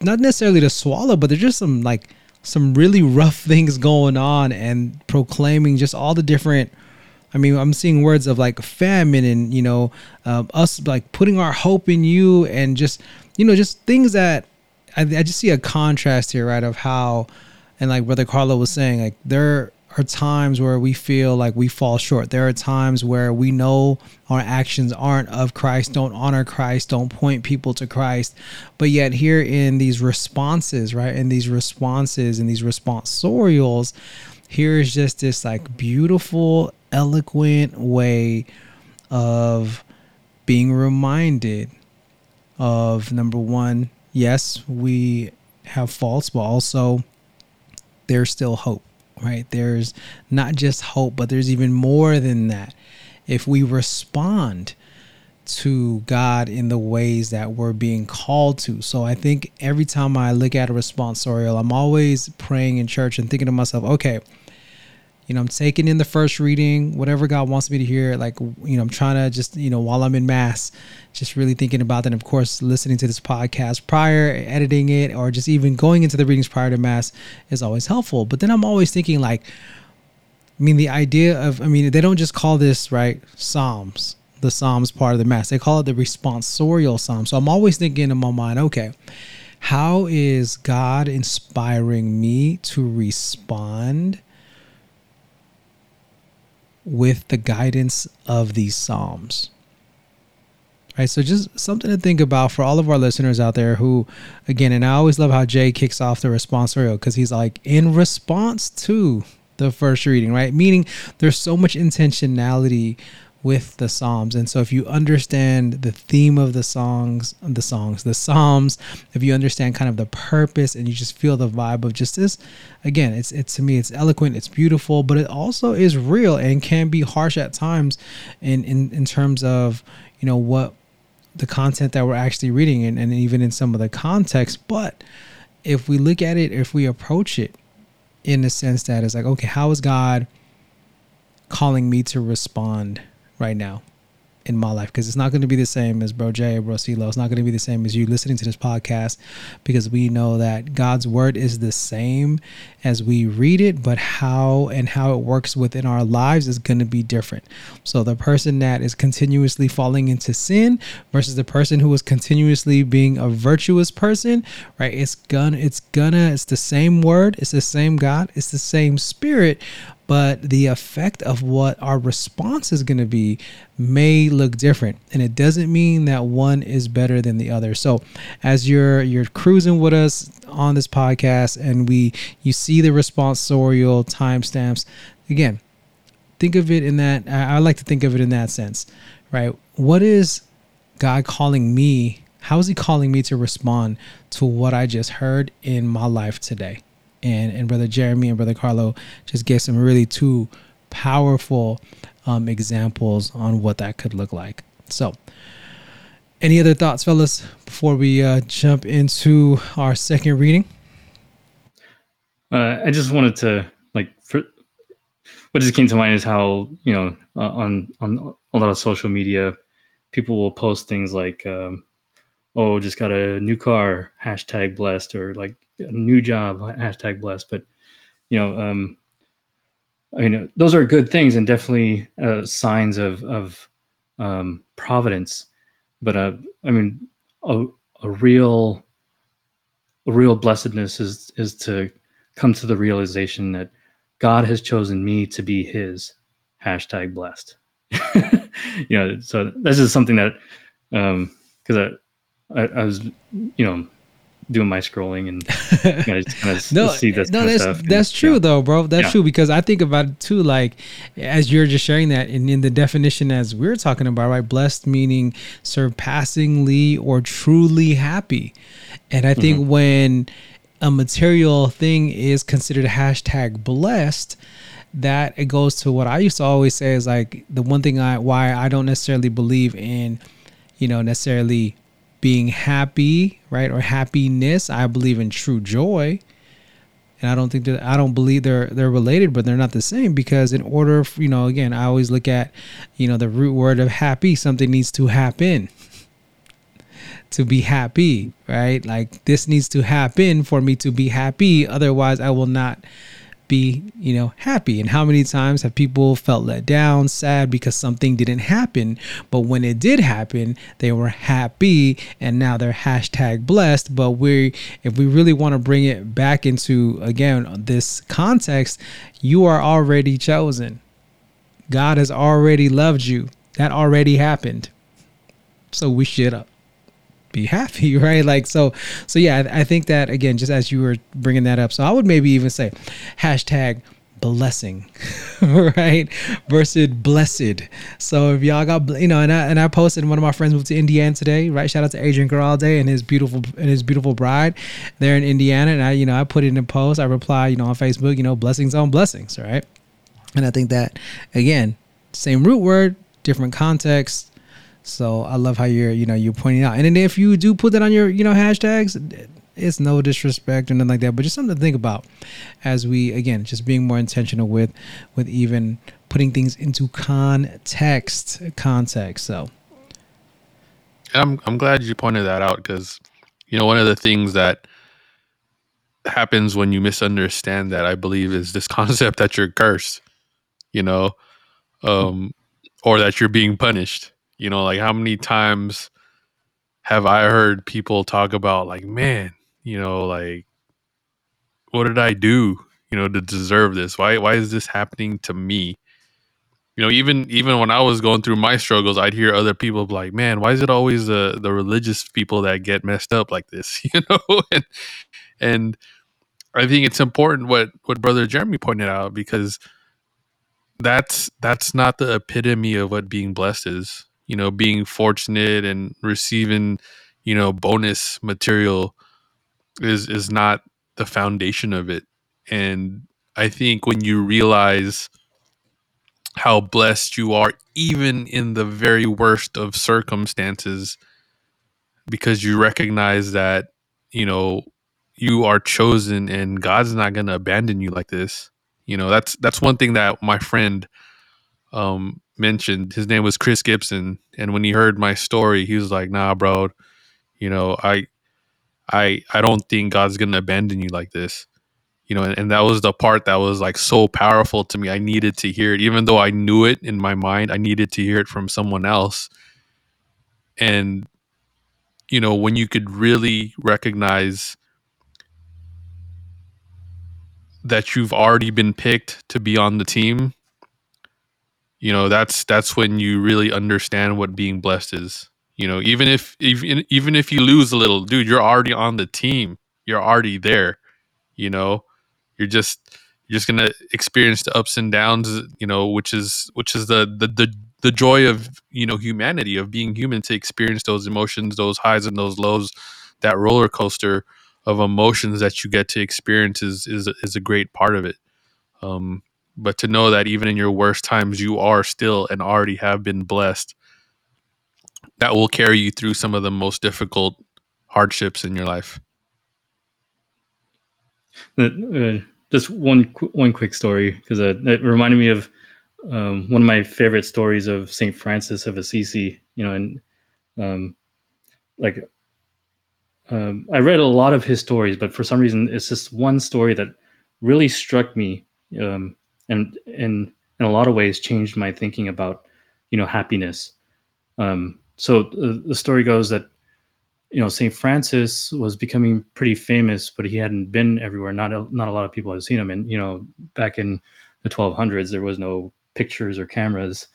not necessarily to swallow but there's just some like some really rough things going on and proclaiming just all the different I mean, I'm seeing words of like famine and you know, um, us like putting our hope in you and just you know just things that I, I just see a contrast here, right? Of how and like Brother Carlo was saying, like there are times where we feel like we fall short. There are times where we know our actions aren't of Christ, don't honor Christ, don't point people to Christ. But yet, here in these responses, right, in these responses, in these responsorials, here is just this like beautiful eloquent way of being reminded of number one, yes, we have faults, but also there's still hope, right? There's not just hope, but there's even more than that. If we respond to God in the ways that we're being called to. So I think every time I look at a responsorial, I'm always praying in church and thinking to myself, okay, you know, I'm taking in the first reading, whatever God wants me to hear. Like, you know, I'm trying to just, you know, while I'm in mass, just really thinking about that. And of course, listening to this podcast prior, editing it, or just even going into the readings prior to mass is always helpful. But then I'm always thinking, like, I mean, the idea of, I mean, they don't just call this, right, Psalms, the Psalms part of the mass. They call it the responsorial Psalm. So I'm always thinking in my mind, okay, how is God inspiring me to respond? With the guidance of these Psalms. Right, so just something to think about for all of our listeners out there who, again, and I always love how Jay kicks off the responsorial because he's like, in response to the first reading, right? Meaning there's so much intentionality with the psalms. And so if you understand the theme of the songs the songs the psalms if you understand kind of the purpose and you just feel the vibe of just this again it's it's to me it's eloquent it's beautiful but it also is real and can be harsh at times in in, in terms of you know what the content that we're actually reading and, and even in some of the context. But if we look at it if we approach it in the sense that it's like okay how is god calling me to respond right now? in my life because it's not going to be the same as Bro Jay or Bro CeeLo. It's not going to be the same as you listening to this podcast because we know that God's word is the same as we read it, but how and how it works within our lives is going to be different. So the person that is continuously falling into sin versus the person who is continuously being a virtuous person, right? It's gonna, it's gonna, it's the same word, it's the same God, it's the same spirit, but the effect of what our response is going to be may look different and it doesn't mean that one is better than the other. So as you're you're cruising with us on this podcast and we you see the responsorial timestamps again think of it in that i like to think of it in that sense right? What is god calling me? How is he calling me to respond to what i just heard in my life today and and brother Jeremy and brother Carlo just gave some really two powerful um, examples on what that could look like. So, any other thoughts, fellas, before we uh, jump into our second reading? Uh, I just wanted to like for what just came to mind is how you know uh, on on a lot of social media, people will post things like, um, "Oh, just got a new car," hashtag blessed, or like new job hashtag blessed but you know um i mean those are good things and definitely uh, signs of of um providence. But uh i mean a, a real a real blessedness is is to come to the realization that god has chosen me to be his hashtag blessed. You know so this is something that um because I, I i was you know doing my scrolling and you know, just kind of no, see this. No, that's that's and, true yeah. though, bro. That's Yeah. true because I think about it too. Like as you're just sharing that, and in the definition as we're talking about, right? Blessed meaning surpassingly or truly happy, and I think Mm-hmm. when a material thing is considered hashtag blessed that it goes to what I used to always say is like the one thing I why I don't necessarily believe in, you know, necessarily being happy, right? Or happiness. I believe in true joy. And I don't think that I don't believe they're they're related, but they're not the same because in order, for, you know, again, I always look at, you know, the root word of happy. Something needs to happen to be happy, right? Like this needs to happen for me to be happy. Otherwise, I will not be, you know, happy. And how many times have people felt let down, sad because something didn't happen, but when it did happen, they were happy and now they're hashtag blessed. But we if we really want to bring it back into again this context, you are already chosen. God has already loved you. That already happened. So we should uh, be happy, right? Like so, so yeah. I, I think that again, just as you were bringing that up, so I would maybe even say hashtag blessing, right? Versus blessed. So if y'all got, you know, and I and I posted one of my friends moved to Indiana today, right? Shout out to Adrian Garalde and his beautiful and his beautiful bride. They're in Indiana, and I, you know, I put it in a post. I reply, you know, on Facebook, you know, blessings on blessings, right? And I think that again, same root word, different context. So I love how you're, you know, you're pointing out. And then if you do put that on your, you know, hashtags, it's no disrespect or nothing like that, but just something to think about as we, again, just being more intentional with, with even putting things into context, context. So I'm I'm glad you pointed that out because you know one of the things that happens when you misunderstand that I believe is this concept that you're cursed, you know, um, or that you're being punished. You know, like how many times have I heard people talk about like, man, you know, like what did I do, you know, to deserve this? Why why is this happening to me? you know even even when i was going through my struggles i'd hear other people like man why is it always the the religious people that get messed up like this you know and and i think it's important what what brother jeremy pointed out because that's that's not the epitome of what being blessed is you know being fortunate and receiving you know bonus material is is not the foundation of it and i think when you realize how blessed you are, even in the very worst of circumstances, because you recognize that, you know, you are chosen and God's not going to abandon you like this. You know, that's that's one thing that my friend um mentioned his name was Chris Gibson, and when he heard my story, he was like, "Nah, bro, you know, I, I, I don't think God's gonna abandon you like this." You know, and, and that was the part that was like so powerful to me. I needed to hear it, even though I knew it in my mind. I needed to hear it from someone else, and you know, when you could really recognize that you've already been picked to be on the team you know that's that's when you really understand what being blessed is. You know even if even even if you lose a little dude you're already on the team. You're already there you know? You're just you're just gonna experience the ups and downs you know which is which is the the the, the joy of you know humanity of being human to experience those emotions those highs and those lows. That roller coaster of emotions that you get to experience is is, is a great part of it. Um but to know that even in your worst times you are still and already have been blessed that will carry you through some of the most difficult hardships in your life uh, uh just one one quick story because uh, it reminded me of um, one of my favorite stories of Saint Francis of Assisi. You know, and um, like um, I read a lot of his stories, but for some reason, it's just one story that really struck me um, and and in a lot of ways changed my thinking about you know happiness um, so uh, the story goes that you know Saint Francis was becoming pretty famous, but he hadn't been everywhere. Not a, not a lot of people had seen him, and you know back in the 1200s there was no pictures or cameras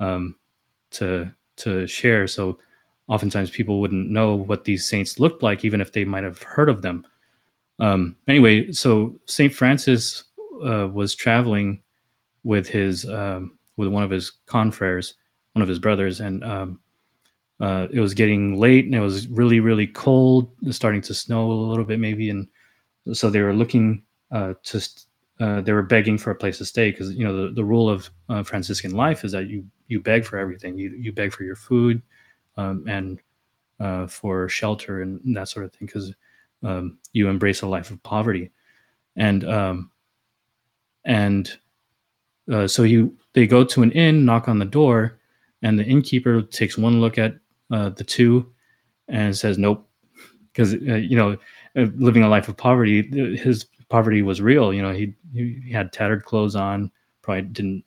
um, to to share. So oftentimes people wouldn't know what these saints looked like, even if they might have heard of them. Um, anyway, so Saint Francis uh, was traveling with his um, with one of his confreres, one of his brothers, and um, uh, it was getting late and it was really really cold, starting to snow a little bit maybe, and so they were looking uh, to uh, they were begging for a place to stay because you know the, the rule of uh, Franciscan life is that you you beg for everything. You you beg for your food um, and uh, for shelter and that sort of thing because um, you embrace a life of poverty. And um, and uh, so you they go to an inn, knock on the door, and the innkeeper takes one look at uh, the two and says nope, because uh, you know uh, living a life of poverty, his poverty was real. You know he he had tattered clothes on, probably didn't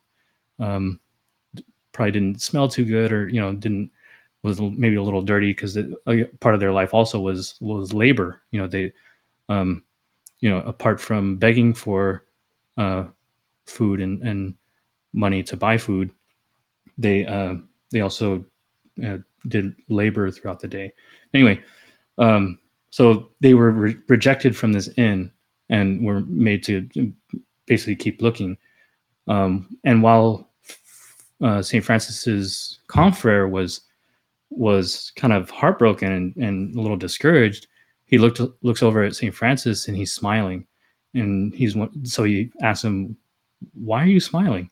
um, probably didn't smell too good, or you know didn't was maybe a little dirty because part of their life also was was labor. You know they um, you know apart from begging for uh, food and, and money to buy food, they uh, they also uh, did labor throughout the day. Anyway, um, so they were re- rejected from this inn and were made to basically keep looking. Um, and while uh, St. Francis's confrere was was kind of heartbroken and, and a little discouraged, he looked looks over at St. Francis and he's smiling and he's so he asks him, "Why are you smiling?"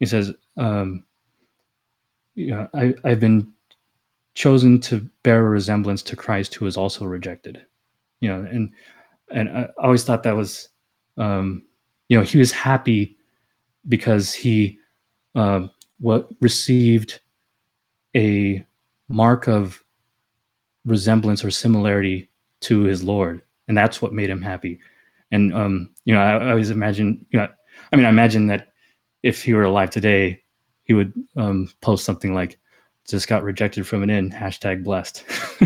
He says, um, "Yeah, I, I've been chosen to bear a resemblance to Christ, who was also rejected." You know, and and I always thought that was, um, you know, he was happy because he uh, what received a mark of resemblance or similarity to his Lord, and that's what made him happy. And um, you know, I, I, always imagine, you know, I mean, I imagine that if he were alive today, he would um, post something like, "Just got rejected from an inn." Hashtag blessed.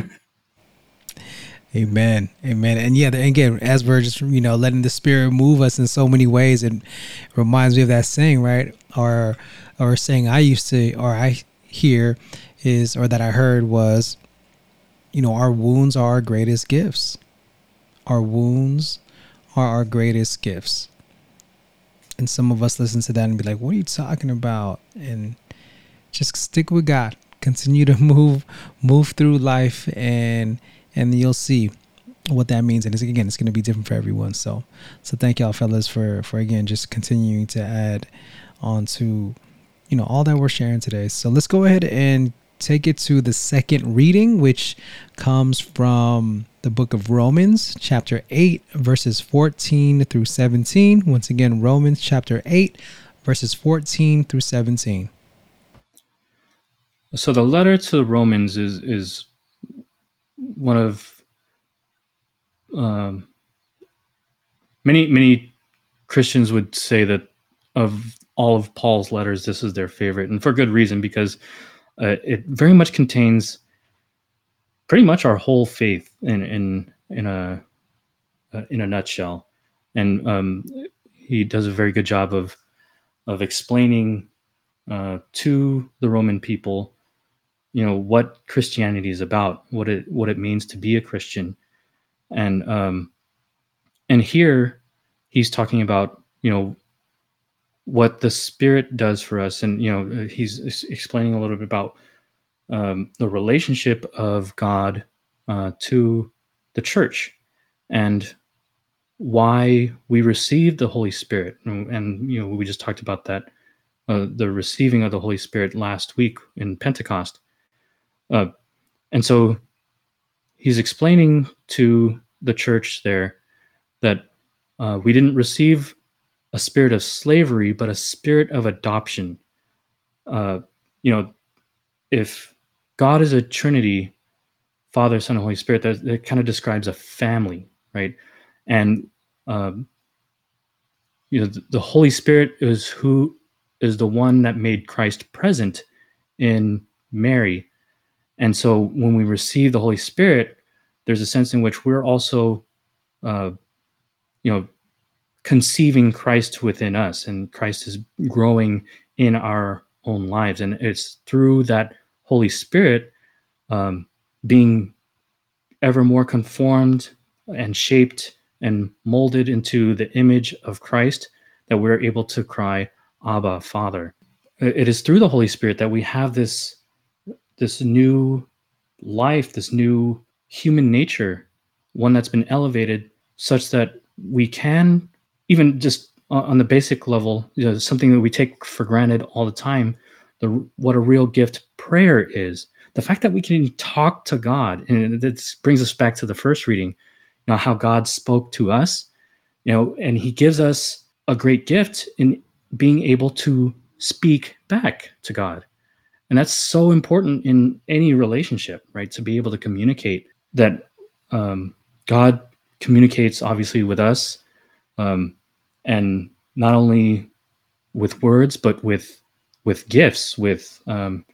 Amen. Amen. And yeah, the, again, as we're just, you know, letting the spirit move us in so many ways, it reminds me of that saying, right? Or, or saying I used to, or I hear is, or that I heard was, you know, our wounds are our greatest gifts. Our wounds are our greatest gifts. And some of us listen to that and be like, what are you talking about? And just stick with God. Continue to move move through life and and you'll see what that means. And it's, again, it's going to be different for everyone. So, so thank y'all, fellas, for for again just continuing to add on to you know all that we're sharing today. So let's go ahead and take it to the second reading, which comes from the book of Romans, chapter 8, verses 14 through 17. Once again, Romans chapter 8, verses 14 through 17. So the letter to the Romans is is one of um, many many Christians would say that of all of Paul's letters, this is their favorite, and for good reason because uh, it very much contains pretty much our whole faith in in in a uh, in a nutshell, and um, he does a very good job of of explaining uh, to the Roman people, you know, what Christianity is about, what it what it means to be a Christian, and um, and here he's talking about you know what the Spirit does for us, and you know he's explaining a little bit about um, the relationship of God uh, to the church, and why we receive the Holy Spirit, and, and you know we just talked about that uh, the receiving of the Holy Spirit last week in Pentecost. Uh, and so he's explaining to the church there that uh, we didn't receive a spirit of slavery, but a spirit of adoption. Uh, you know, if God is a Trinity, Father, Son, and Holy Spirit, that, that kind of describes a family, right? And um, you know, the, the Holy Spirit is who is the one that made Christ present in Mary. And so when we receive the Holy Spirit, there's a sense in which we're also, uh, you know, conceiving Christ within us, and Christ is growing in our own lives. And it's through that Holy Spirit um, being ever more conformed and shaped and molded into the image of Christ that we're able to cry, Abba, Father. It is through the Holy Spirit that we have this this new life, this new human nature, one that's been elevated such that we can even just on the basic level, you know, something that we take for granted all the time, the what a real gift prayer is. The fact that we can talk to God, and this brings us back to the first reading, you know, how God spoke to us, you know, and He gives us a great gift in being able to speak back to God. And that's so important in any relationship, right? To be able to communicate that um, God communicates obviously with us, um, and not only with words, but with with gifts, with um,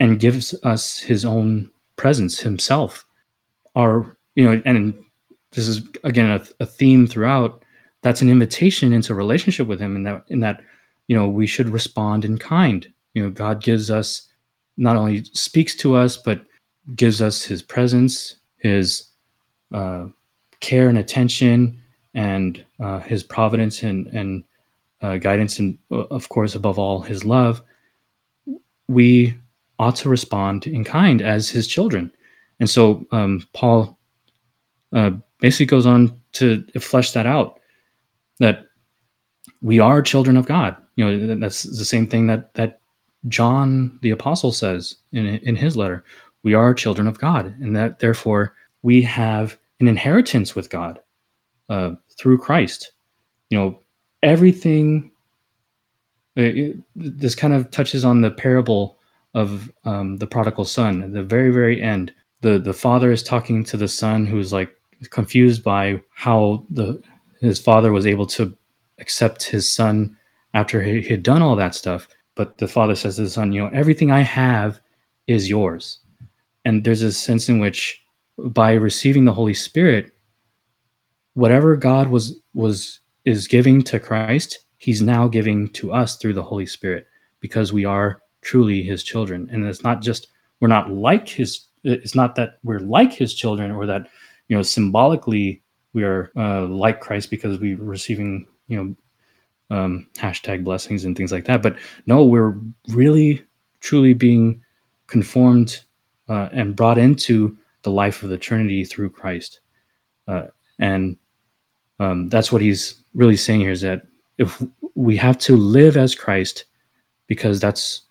and gives us His own presence, Himself. Our you know, and this is again a, a theme throughout. That's an invitation into relationship with Him, and that in that you know we should respond in kind you know god gives us not only speaks to us but gives us his presence his uh, care and attention and uh, his providence and, and uh, guidance and uh, of course above all his love we ought to respond in kind as his children and so um, paul uh, basically goes on to flesh that out that we are children of god you know that's the same thing that that John the apostle says in in his letter. We are children of God, and that therefore we have an inheritance with God uh, through Christ. You know, everything. Uh, it, this kind of touches on the parable of um, the prodigal son. At the very, very end, the the father is talking to the son who's like confused by how the his father was able to accept his son after he had done all that stuff. But the father says to the son, you know, everything I have is yours. And there's a sense in which by receiving the Holy Spirit, whatever God was was is giving to Christ, he's now giving to us through the Holy Spirit because we are truly his children. And it's not just we're not like his it's not that we're like his children or that you know symbolically we are uh, like Christ because we're receiving you know um, hashtag blessings and things like that. But no, we're really truly being conformed uh, and brought into the life of the Trinity through Christ. Uh, and um, that's what he's really saying here is that if we have to live as Christ, because that's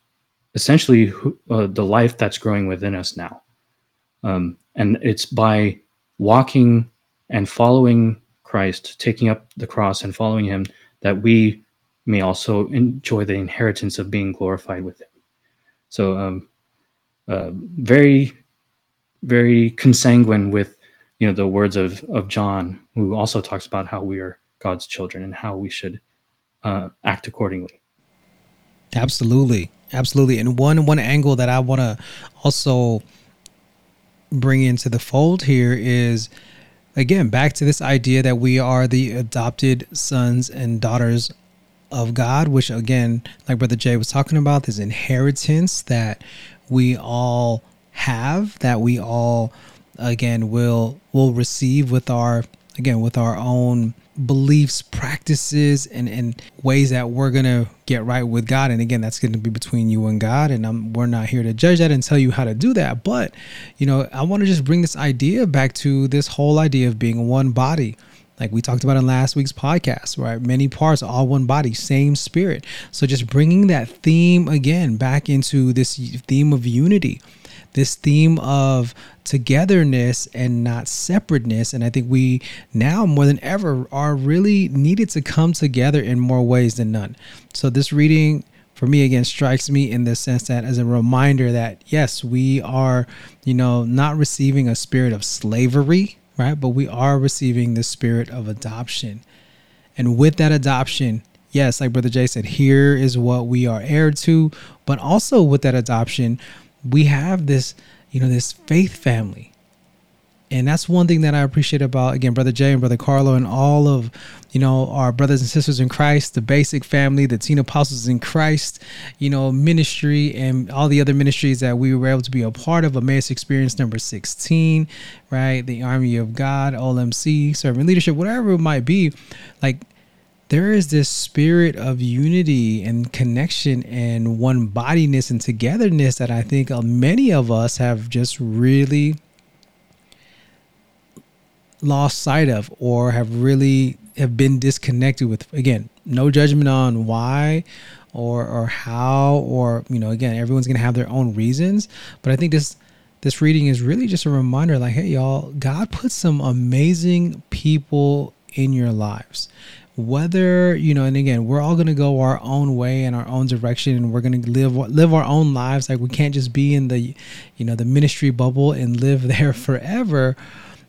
essentially who, uh, the life that's growing within us now. Um, and it's by walking and following Christ, taking up the cross and following him, that we may also enjoy the inheritance of being glorified with him. So, um, uh, very, very consanguine with, you know, the words of of John, who also talks about how we are God's children and how we should uh, act accordingly. Absolutely, absolutely. And one one angle that I want to also bring into the fold here is again back to this idea that we are the adopted sons and daughters of God, which again, like Brother Jay was talking about, this inheritance that we all have, that we all again will will receive with our again with our own beliefs, practices, and, and ways that we're gonna get right with God. And again, that's gonna be between you and God. And I'm, we're not here to judge that and tell you how to do that. But you know, I want to just bring this idea back to this whole idea of being one body. Like we talked about in last week's podcast, right? Many parts, all one body, same spirit. So just bringing that theme again back into this theme of unity this theme of togetherness and not separateness. And I think we now more than ever are really needed to come together in more ways than none. So this reading for me again strikes me in the sense that as a reminder that yes, we are, you know, not receiving a spirit of slavery, right? But we are receiving the spirit of adoption. And with that adoption, yes, like Brother Jay said, here is what we are heir to. But also with that adoption, we have this, you know, this faith family. And that's one thing that I appreciate about again, Brother Jay and Brother Carlo and all of, you know, our brothers and sisters in Christ, the basic family, the teen apostles in Christ, you know, ministry and all the other ministries that we were able to be a part of. Emmaus Experience number 16, right? The Army of God, OMC, servant leadership, whatever it might be. Like there is this spirit of unity and connection and one bodiness and togetherness that I think uh, many of us have just really lost sight of or have really have been disconnected with. Again no judgment on why or or how or you know again everyone's going to have their own reasons but i think this this reading is really just a reminder like hey y'all god put some amazing people in your lives whether you know and again we're all going to go our own way in our own direction and we're going to live live our own lives. Like we can't just be in the you know the ministry bubble and live there forever.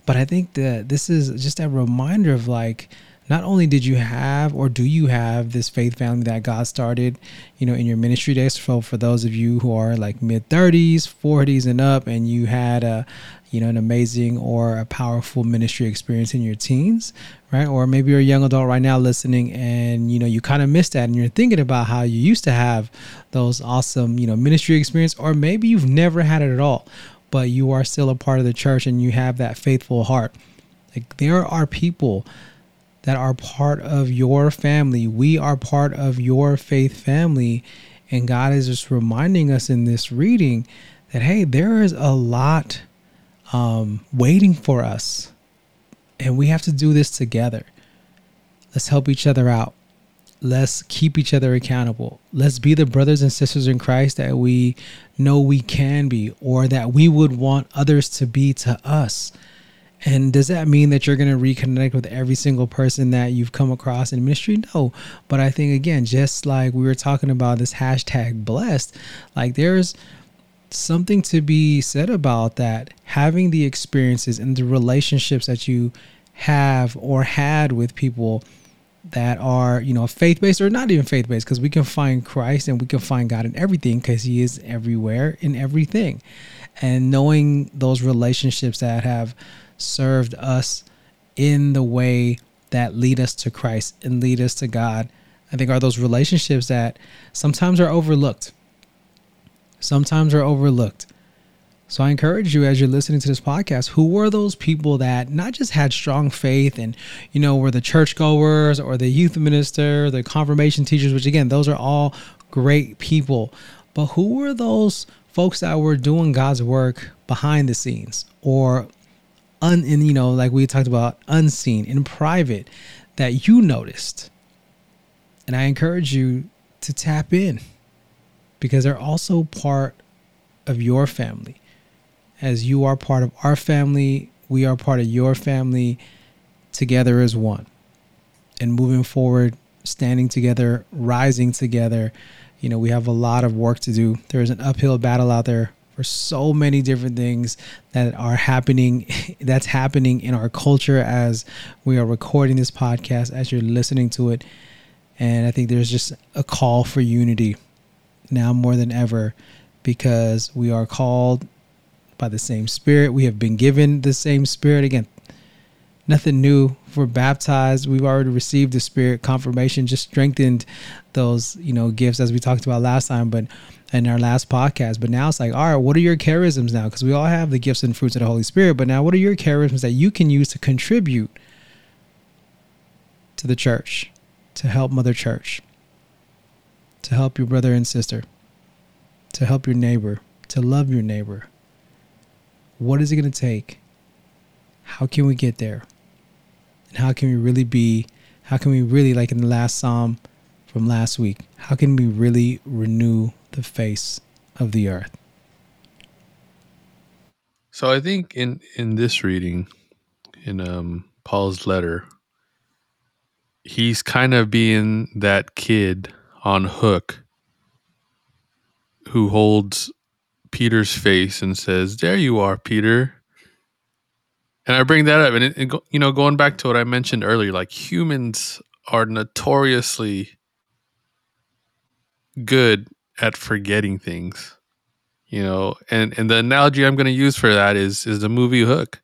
But i think that this is just a reminder of like not only did you have or do you have this faith family that God started, you know, in your ministry days. So for those of you who are like mid 30s, 40s and up, and you had a, you know, an amazing or a powerful ministry experience in your teens, right? Or maybe you're a young adult right now listening and, you know, you kind of missed that and you're thinking about how you used to have those awesome, you know, ministry experience, or maybe you've never had it at all, but you are still a part of the church and you have that faithful heart. Like there are people that are part of your family. We are part of your faith family. And God is just reminding us in this reading that, hey, there is a lot um, waiting for us. And we have to do this together. Let's help each other out. Let's keep each other accountable. Let's be the brothers and sisters in Christ that we know we can be or that we would want others to be to us. And does that mean that you're going to reconnect with every single person that you've come across in ministry? No. But I think, again, just like we were talking about this hashtag blessed, like there's something to be said about that having the experiences and the relationships that you have or had with people that are you know faith based or not even faith based because we can find Christ and we can find God in everything because He is everywhere in everything, and knowing those relationships that have served us in the way that lead us to Christ and lead us to God. I think are those relationships that sometimes are overlooked. Sometimes are overlooked. So I encourage you as you're listening to this podcast, who were those people that not just had strong faith and, you know, were the churchgoers or the youth minister, the confirmation teachers, which again, those are all great people. But who were those folks that were doing God's work behind the scenes or un in you know like we talked about unseen in private that you noticed. And i encourage you to tap in because they're also part of your family. As you are part of our family we are part of your family together as one. And moving forward standing together rising together you know we have a lot of work to do. There's an uphill battle out there for so many different things that are happening that's happening in our culture as we are recording this podcast as you're listening to it. And i think there's just a call for unity now more than ever because we are called by the same spirit. We have been given the same spirit. Again nothing new. We're baptized. We've already received the spirit confirmation just strengthened those you know gifts as we talked about last time. But in our last podcast. But now it's like, all right, what are your charisms now? Because we all have the gifts and fruits of the Holy Spirit. But now, what are your charisms that you can use to contribute to the church, to help Mother Church, to help your brother and sister, to help your neighbor, to love your neighbor? What is it going to take? How can we get there? And how can we really be? How can we really, like in the last psalm from last week, how can we really renew the face of the earth. So I think in in this reading, in um, Paul's letter, he's kind of being that kid on hook who holds Peter's face and says, "There you are, Peter." And I bring that up, and it, it, you know, going back to what I mentioned earlier, like humans are notoriously good at forgetting things you know? And and the analogy i'm going to use for that is is the movie hook.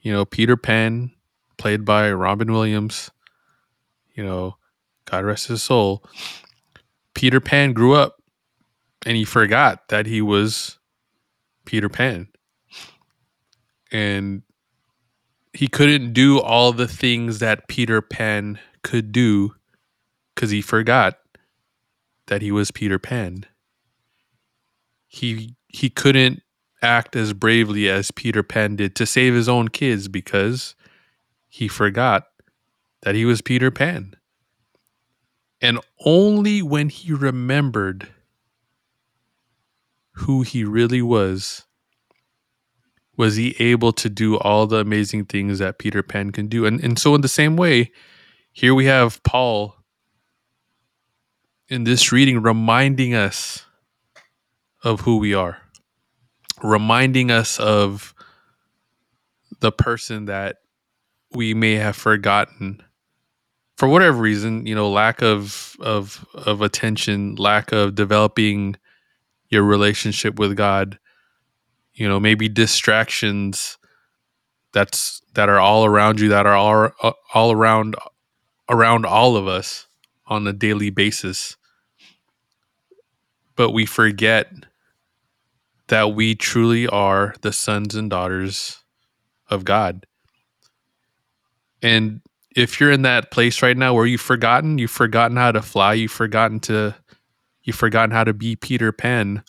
You know peter pan played by robin williams you know god rest his soul. Peter pan grew up and he forgot that he was peter pan. And he couldn't do all the things that peter pan could do because he forgot that he was Peter Pan. He he couldn't act as bravely as Peter Pan did to save his own kids because he forgot that he was Peter Pan. And only when he remembered who he really was was he able to do all the amazing things that Peter Pan can do. And and so in the same way, here we have Paul in this reading reminding us of who we are, reminding us of the person that we may have forgotten for whatever reason, you know, lack of of of attention, lack of developing your relationship with God, you know, maybe distractions that's that are all around you that are all uh, all around around all of us on a daily basis. But we forget that we truly are the sons and daughters of God. And if you're in that place right now where you've forgotten, you've forgotten how to fly, you've forgotten to you've forgotten how to be Peter Pan.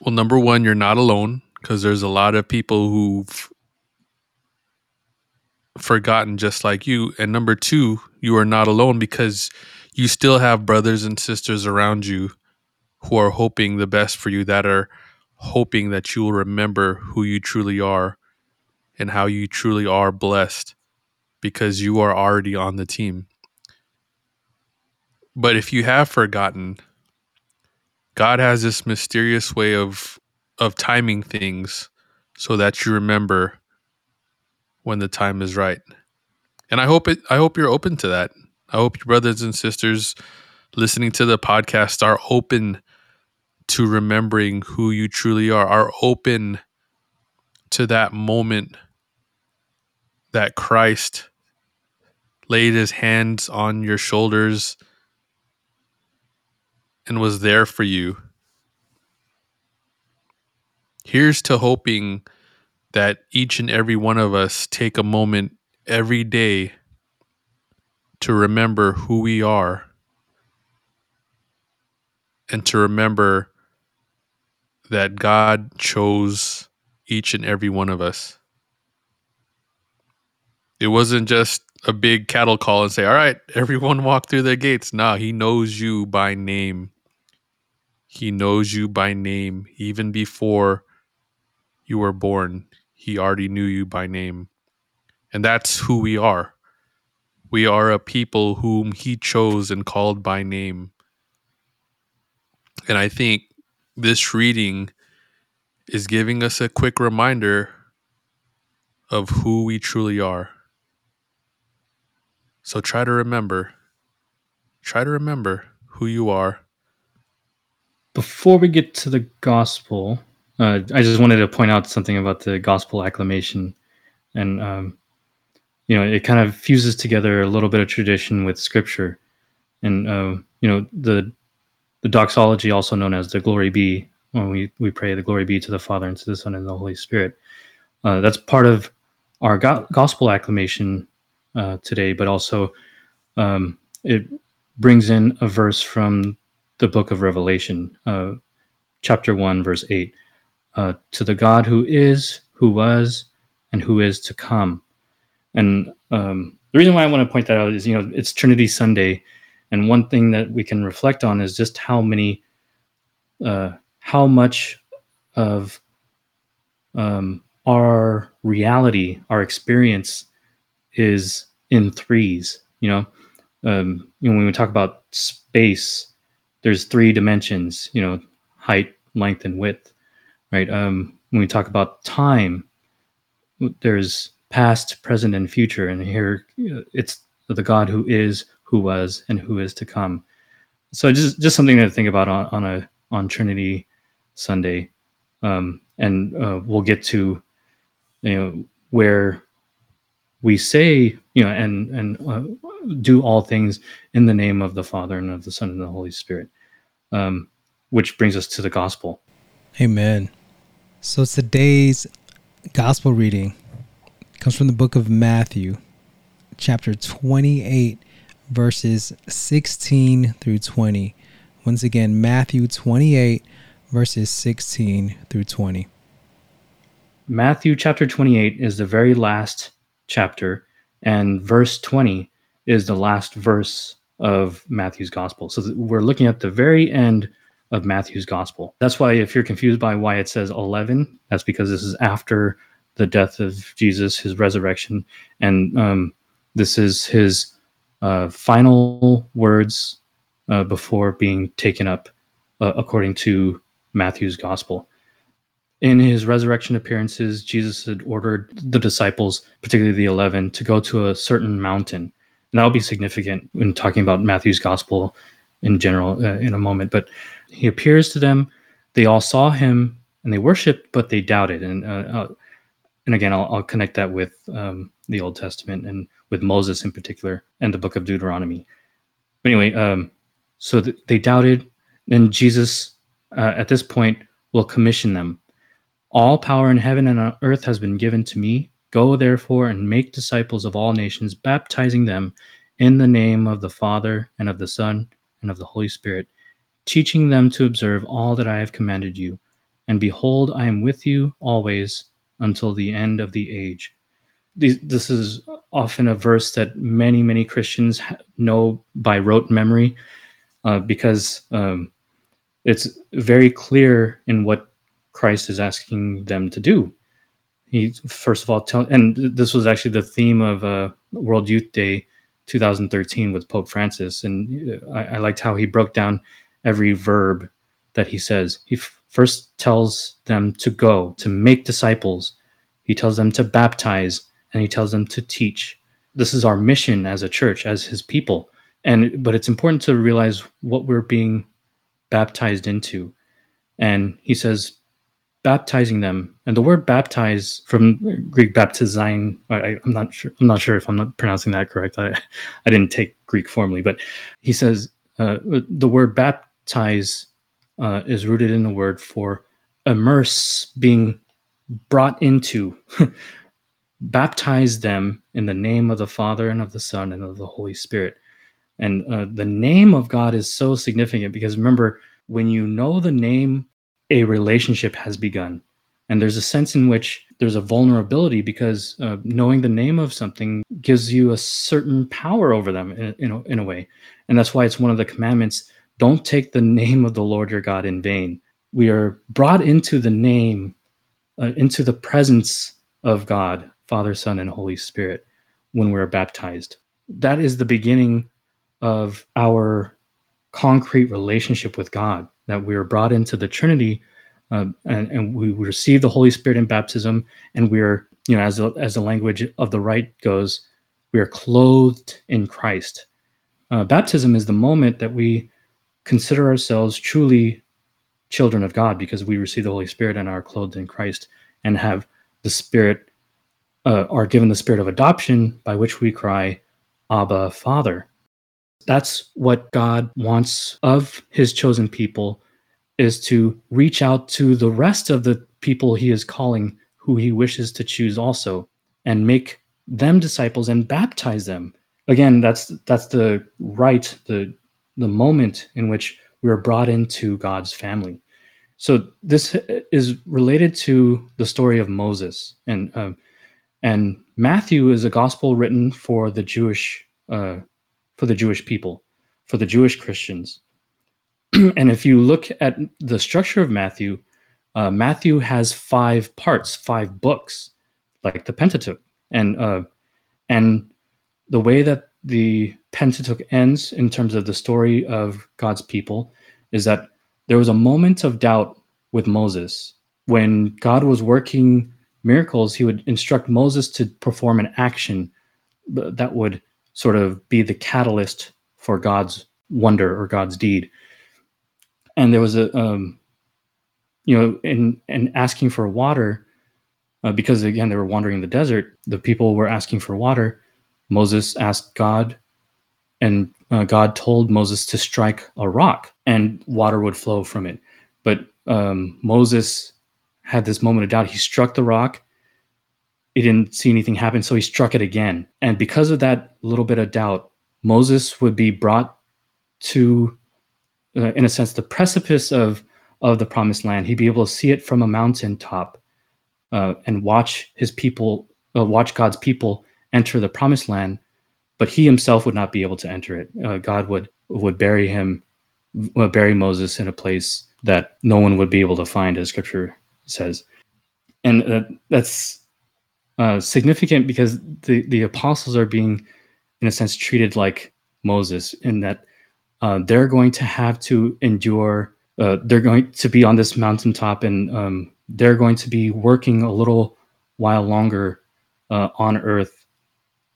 Well, number one, you're not alone because there's a lot of people who've forgotten just like you. And number two, you are not alone because you still have brothers and sisters around you who are hoping the best for you, that are hoping that you will remember who you truly are and how you truly are blessed because you are already on the team. But if you have forgotten, God has this mysterious way of of timing things so that you remember when the time is right. And I hope it I hope you're open to that. I hope your brothers and sisters listening to the podcast are open to remembering who you truly are, are open to that moment that Christ laid his hands on your shoulders and was there for you. Here's to hoping that each and every one of us take a moment every day to remember who we are and to remember that God chose each and every one of us. It wasn't just a big cattle call and say, All right, everyone walk through the gates. Nah, He knows you by name. He knows you by name even before you were born he already knew you by name. And that's who we are. We are a people whom he chose and called by name. And I think this reading is giving us a quick reminder of who we truly are. So try to remember, try to remember who you are. Before we get to the gospel, uh, I just wanted to point out something about the gospel acclamation. And, um, you know, it kind of fuses together a little bit of tradition with scripture. And, uh, you know, the, the doxology, also known as the glory be, when we, we pray the glory be to the Father and to the Son and the Holy Spirit. Uh, that's part of our go- gospel acclamation uh, today, but also um, it brings in a verse from the book of Revelation, uh, chapter 1, verse 8. Uh, to the God who is, who was, and who is to come. And um, the reason why I want to point that out is, you know, it's Trinity Sunday, and one thing that we can reflect on is just how many, uh, how much of um, our reality, our experience is in threes. You know, um, you know when we talk about space, there's three dimensions. You know, height, length, and width. Right. Um, when we talk about time, there's past, present, and future, and here it's the God who is, who was, and who is to come. So just just something to think about on, on a on Trinity Sunday, um, and uh, we'll get to you know where we say you know and and uh, do all things in the name of the father and of the son and the holy spirit um, which brings us to the gospel amen. So today's gospel reading. Comes from the book of matthew chapter 28 verses 16 through 20 once again matthew 28 verses 16 through 20 Matthew chapter 28 is the very last chapter, and verse 20 is the last verse of Matthew's gospel. So we're looking at the very end of Matthew's gospel. That's why, if you're confused by why it says 11, that's because this is after the death of Jesus, his resurrection, and um, this is his uh, final words uh, before being taken up, uh, according to Matthew's gospel in his resurrection appearances, Jesus had ordered the disciples, particularly the 11, to go to a certain mountain. And that'll be significant when talking about Matthew's gospel in general uh, in a moment. But he appears to them. They all saw him and they worshiped, but they doubted. And uh, uh, and again, I'll, I'll, connect that with um, the Old Testament and with Moses in particular and the book of Deuteronomy. But anyway, um, so th- they doubted. And Jesus, uh, at this point, will commission them all power in heaven and on earth has been given to me. Go therefore and make disciples of all nations, baptizing them in the name of the Father and of the Son and of the Holy Spirit, teaching them to observe all that I have commanded you. And behold, I am with you always until the end of the age. This is often a verse that many, many Christians know by rote memory uh, because um, it's very clear in what Christ is asking them to do. He first of all tell, and this was actually the theme of uh, World Youth Day 2013 with Pope Francis, and uh, I, I liked how he broke down every verb that he says. He f- first tells them to go, to make disciples. He tells them to baptize, and he tells them to teach. This is our mission as a church, as his people. And but it's important to realize what we're being baptized into. And he says, baptizing them and the word baptize from greek baptizing I, am not sure i'm not sure if i'm not pronouncing that correct i, I didn't take greek formally but he says uh, the word baptize uh, is rooted in the word for immerse being brought into baptize them in the name of the father and of the son and of the holy spirit and uh, the name of god is so significant because remember when you know the name a relationship has begun. And there's a sense in which there's a vulnerability because uh, knowing the name of something gives you a certain power over them in, in, a, in a way. And that's why it's one of the commandments don't take the name of the Lord your God in vain. We are brought into the name, uh, into the presence of God, Father, Son, and Holy Spirit when we're baptized. That is the beginning of our concrete relationship with God that we are brought into the Trinity, uh, and, and we receive the Holy Spirit in baptism, and we're you know as the, as the language of the rite goes, we are clothed in Christ. Uh, baptism is the moment that we consider ourselves truly children of God because we receive the Holy Spirit and are clothed in Christ and have the Spirit, uh, are given the Spirit of adoption by which we cry, Abba, Father. That's what God wants of his chosen people is to reach out to the rest of the people he is calling who he wishes to choose also and make them disciples and baptize them. Again, that's that's the right, the the moment in which we are brought into God's family. So this is related to the story of Moses, and uh, and Matthew is a gospel written for the Jewish uh, for the Jewish people, for the Jewish Christians. and if you look at the structure of Matthew, uh, Matthew has five parts, five books, like the Pentateuch, and uh, and the way that the Pentateuch ends in terms of the story of God's people is that there was a moment of doubt with Moses when God was working miracles. He would instruct Moses to perform an action that would sort of be the catalyst for God's wonder or God's deed. And there was a, um, you know, in in asking for water, uh, because again they were wandering in the desert. The people were asking for water. Moses asked God, and uh, God told Moses to strike a rock, and water would flow from it. But um, Moses had this moment of doubt. He struck the rock, he didn't see anything happen, so he struck it again. And because of that little bit of doubt, Moses would be brought to, uh, in a sense, the precipice of of the promised land. He'd be able to see it from a mountaintop uh, and watch his people, uh, watch God's people enter the promised land, but he himself would not be able to enter it. Uh, God would would bury him, would bury Moses in a place that no one would be able to find, as Scripture says, and uh, that's uh, significant because the the apostles are being, in a sense, treated like Moses in that uh, they're going to have to endure. Uh, they're going to be on this mountaintop, and um, they're going to be working a little while longer uh, on earth,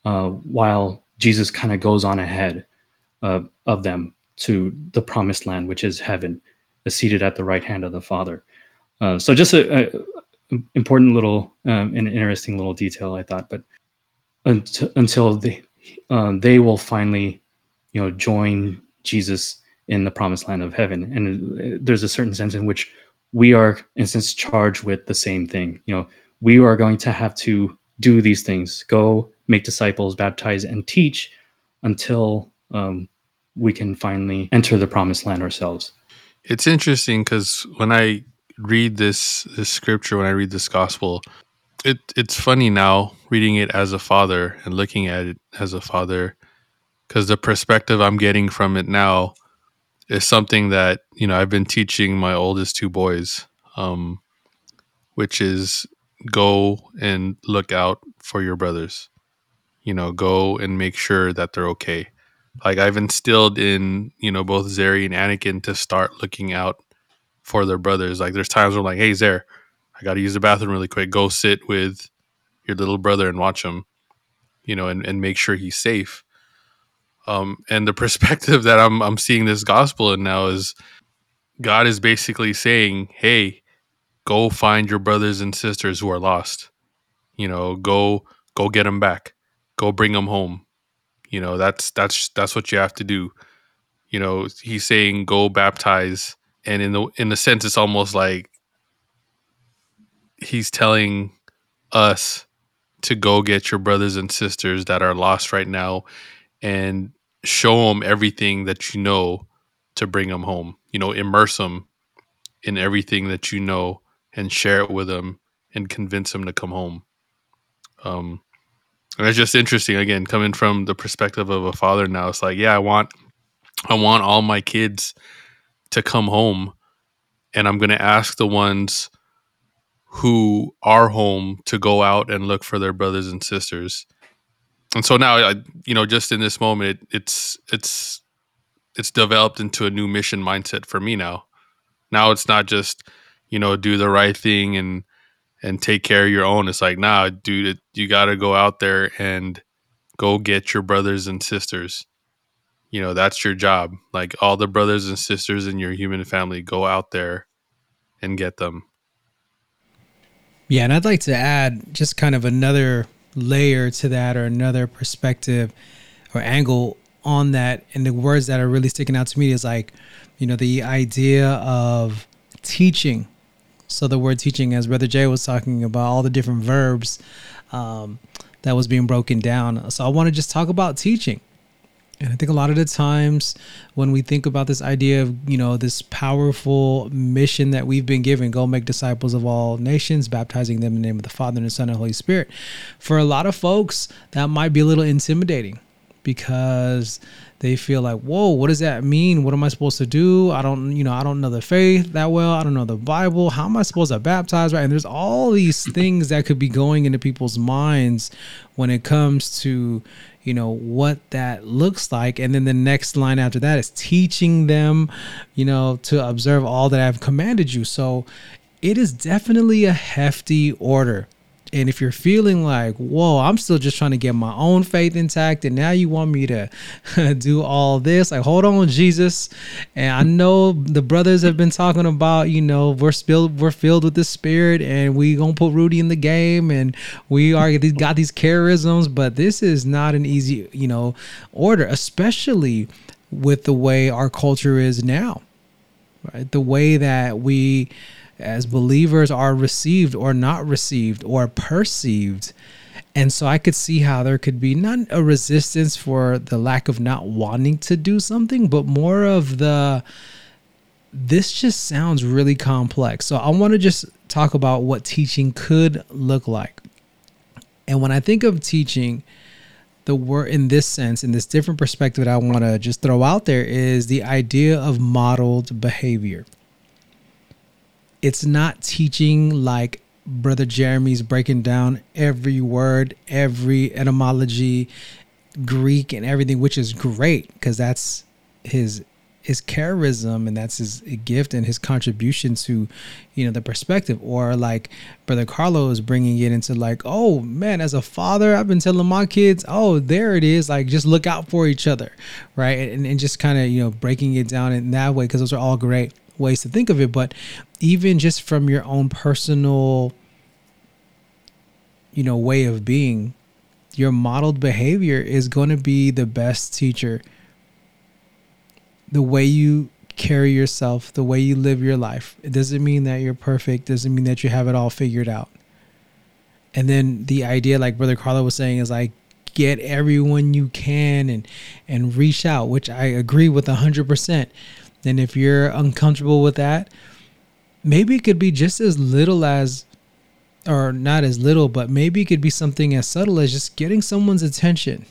uh, while Jesus kind of goes on ahead of them to the promised land, which is heaven, seated at the right hand of the Father. so, just a, a important little um, and interesting little detail I thought. But until, until they uh, they will finally, you know, join Jesus in the promised land of heaven, and uh, there's a certain sense in which we are, in a sense, charged with the same thing. You know, we are going to have to do these things: go make disciples, baptize, and teach, until um, we can finally enter the promised land ourselves. It's interesting because when I read this this scripture, when I read this gospel, it it's funny now reading it as a father and looking at it as a father because the perspective I'm getting from it now is something that you know I've been teaching my oldest two boys, um, which is go and look out for your brothers. You know, go and make sure that they're okay. Like I've instilled in you know both Zeri and Anakin to start looking out for their brothers. Like there's times where I'm like, hey, Zare, I got to use the bathroom really quick. Go sit with your little brother and watch him, you know, and, and make sure he's safe. Um, and the perspective that I'm I'm seeing this gospel in now is God is basically saying, hey, go find your brothers and sisters who are lost. You know, go go get them back. Go bring them home. You know, that's that's that's what you have to do. You know, he's saying go baptize and in the in the sense it's almost like he's telling us to go get your brothers and sisters that are lost right now and show them everything that you know to bring them home you know immerse them in everything that you know and share it with them and convince them to come home um and it's just interesting again coming from the perspective of a father now it's like yeah i want i want all my kids to come home and I'm going to ask the ones who are home to go out and look for their brothers and sisters. And so now, I, you know, just in this moment, it, it's it's it's developed into a new mission mindset for me now. Now it's not just, you know, do the right thing and and take care of your own. It's like, nah, dude, you got to go out there and go get your brothers and sisters. You know, that's your job. Like all the brothers and sisters in your human family, go out there and get them. Yeah, and I'd like to add just kind of another layer to that or another perspective or angle on that. And the words that are really sticking out to me is like, you know, the idea of teaching. So the word teaching, as Brother Jay was talking about, all the different verbs um, that was being broken down. So I want to just talk about teaching. And I think a lot of the times when we think about this idea of, you know, this powerful mission that we've been given, go make disciples of all nations, baptizing them in the name of the Father and the Son and the Holy Spirit. For a lot of folks, that might be a little intimidating because they feel like, whoa, what does that mean? What am I supposed to do? I don't, you know, I don't know the faith that well. I don't know the Bible. How am I supposed to baptize? Right. And there's all these things that could be going into people's minds when it comes to, you know, what that looks like. And then the next line after that is teaching them, you know, to observe all that I've commanded you. So it is definitely a hefty order and if you're feeling like, whoa, I'm still just trying to get my own faith intact, and now you want me to do all this, like, hold on, Jesus. And I know the brothers have been talking about, you know, we're filled, we're filled with the Spirit, and we gonna put Rudy in the game, and we are got these charisms, but this is not an easy, you know, order, especially with the way our culture is now, right? The way that we as believers are received or not received or perceived. And so I could see how there could be not a resistance for the lack of not wanting to do something, but more of the this just sounds really complex. So I want to just talk about what teaching could look like. And when I think of teaching, the word in this sense, in this different perspective that I want to just throw out there is the idea of modeled behavior it's not teaching like brother Jeremy's breaking down every word, every etymology, Greek and everything, which is great because that's his his charism and that's his gift and his contribution to you know the perspective. Or like brother carlo is bringing it into like oh man as a father i've been telling my kids oh there it is like just look out for each other right? And, and just kind of you know breaking it down in that way because those are all great ways to think of it, but even just from your own personal, you know, way of being, your modeled behavior is going to be the best teacher. The way you carry yourself, the way you live your life. It doesn't mean that you're perfect, doesn't mean that you have it all figured out. And then the idea, like Brother Carlo was saying, is like get everyone you can and and reach out, which I agree with hundred percent. And if you're uncomfortable with that, maybe it could be just as little as, or not as little, but maybe it could be something as subtle as just getting someone's attention.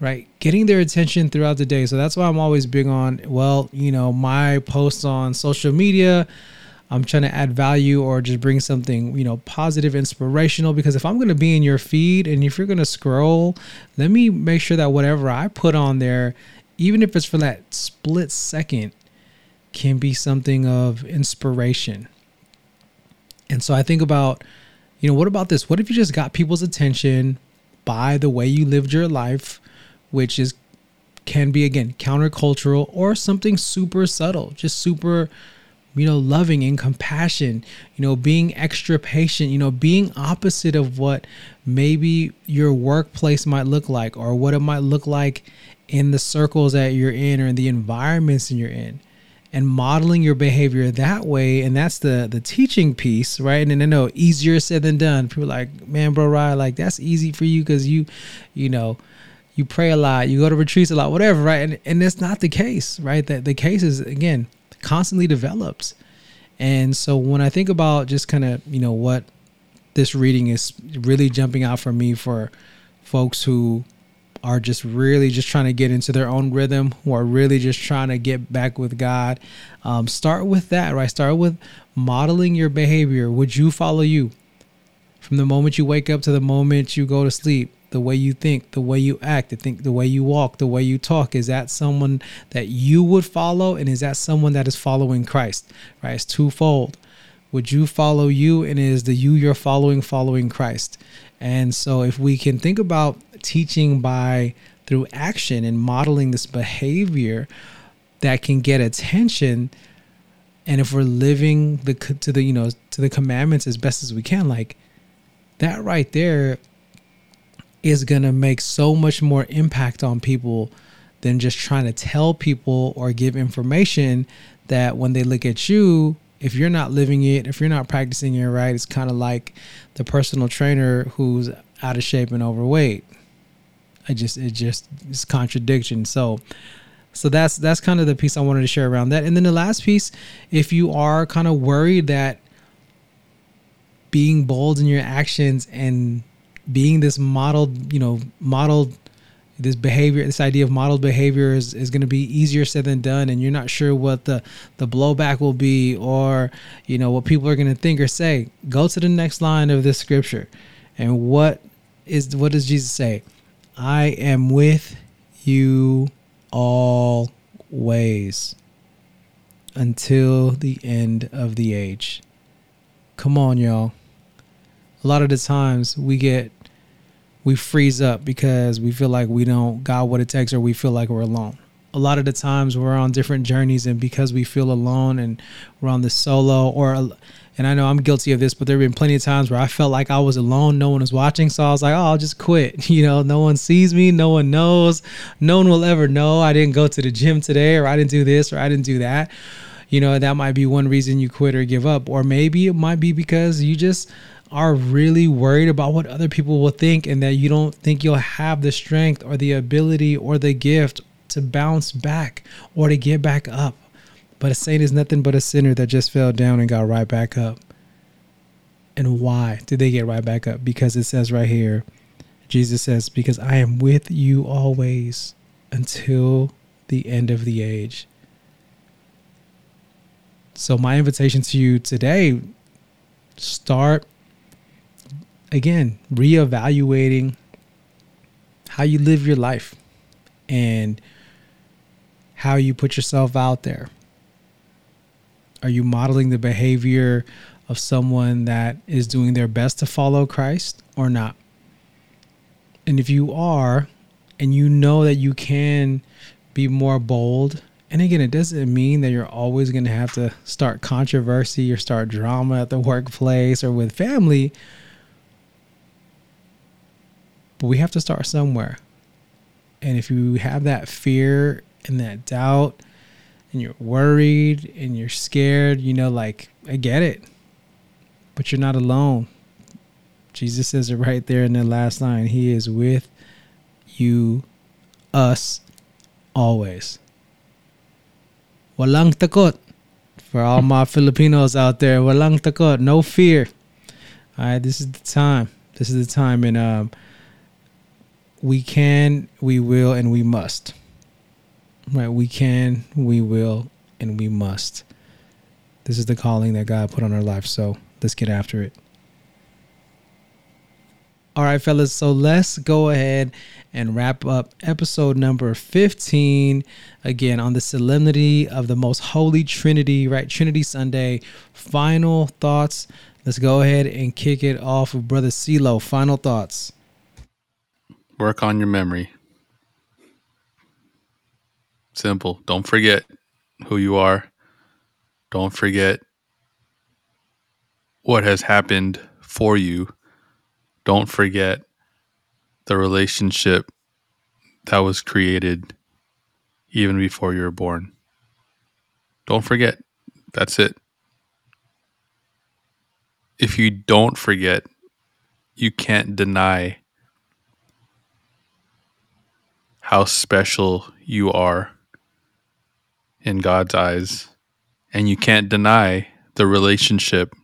Right? Getting their attention throughout the day. So that's why I'm always big on, well, you know, my posts on social media. I'm trying to add value or just bring something, you know, positive, inspirational. Because if I'm going to be in your feed and if you're going to scroll, let me make sure that whatever I put on there even if it's for that split second, can be something of inspiration. And so I think about, you know, what about this? What if you just got people's attention by the way you lived your life, which is can be again countercultural or something super subtle, just super you know, loving and compassion, you know, being extra patient, you know, being opposite of what maybe your workplace might look like or what it might look like in the circles that you're in or in the environments that you're in and modeling your behavior that way. And that's the the teaching piece right? And I know easier said than done. People like man bro right like that's easy for you because you you know you pray a lot you go to retreats a lot whatever right? And, and that's not the case right? That the case is again constantly develops. And so when i think about just kind of you know what this reading is really jumping out for me for folks who are just really just trying to get into their own rhythm, who are really just trying to get back with God, um, start with that, right? Start with modeling your behavior. Would you follow you? From the moment you wake up to the moment you go to sleep, the way you think, the way you act, the think, the way you walk, the way you talk. Is that someone that you would follow, and is that someone that is following Christ? Right, it's twofold. Would you follow you, and is the you you're following following Christ? And so, if we can think about teaching by through action and modeling this behavior that can get attention. And if we're living the to the you know to the commandments as best as we can like that right there is going to make so much more impact on people than just trying to tell people or give information that when they look at you if you're not living it if you're not practicing it right it's kind of like the personal trainer who's out of shape and overweight i just it just is contradiction so so that's that's kind of the piece I wanted to share around that. And then the last piece, if you are kind of worried that being bold in your actions and being this modeled, you know, modeled this behavior, this idea of modeled behavior is, is going to be easier said than done, and you're not sure what the the blowback will be, or you know what people are going to think or say. Go to the next line of this scripture, and what is what does Jesus say? I am with you always until the end of the age. Come on, y'all. A lot of the times we get we freeze up because we feel like we don't got what it takes or we feel like we're alone. A lot of the times we're on different journeys and because we feel alone and we're on the solo or and I know I'm guilty of this, but there have been plenty of times where I felt like I was alone, no one was watching, so I was like, "Oh, I'll just quit." You know, no one sees me, no one knows, no one will ever know I didn't go to the gym today, or I didn't do this, or I didn't do that. You know, that might be one reason you quit or give up, or maybe it might be because you just are really worried about what other people will think, and that you don't think you'll have the strength or the ability or the gift to bounce back or to get back up. But a saint is nothing but a sinner that just fell down and got right back up. And why did they get right back up? Because it says right here, Jesus says, Because I am with you always until the end of the age. So, my invitation to you today start again reevaluating how you live your life and how you put yourself out there. Are you modeling the behavior of someone that is doing their best to follow Christ or not? And if you are, and you know that you can be more bold, and again, it doesn't mean that you're always going to have to start controversy or start drama at the workplace or with family. But we have to start somewhere. And if you have that fear and that doubt and you're worried and you're scared, you know, like, I get it. But you're not alone. Jesus says it right there in the last line. He is with you, us, always. Walang takot. For all my Filipinos out there, walang takot. No fear. All right, this is the time. This is the time. And um, we can, we will, and we must. Right? We can, we will, and we must. This is the calling that God put on our life. So let's get after it. All right, fellas. So let's go ahead and wrap up episode number 15 again on the solemnity of the most holy Trinity, right? Trinity Sunday. Final thoughts. Let's go ahead and kick it off with Brother CeeLo. Final thoughts. Work on your memory. Simple. Don't forget who you are. Don't forget what has happened for you. Don't forget the relationship that was created even before you were born. Don't forget. That's it. If you don't forget, you can't deny how special you are in God's eyes. And you can't deny the relationship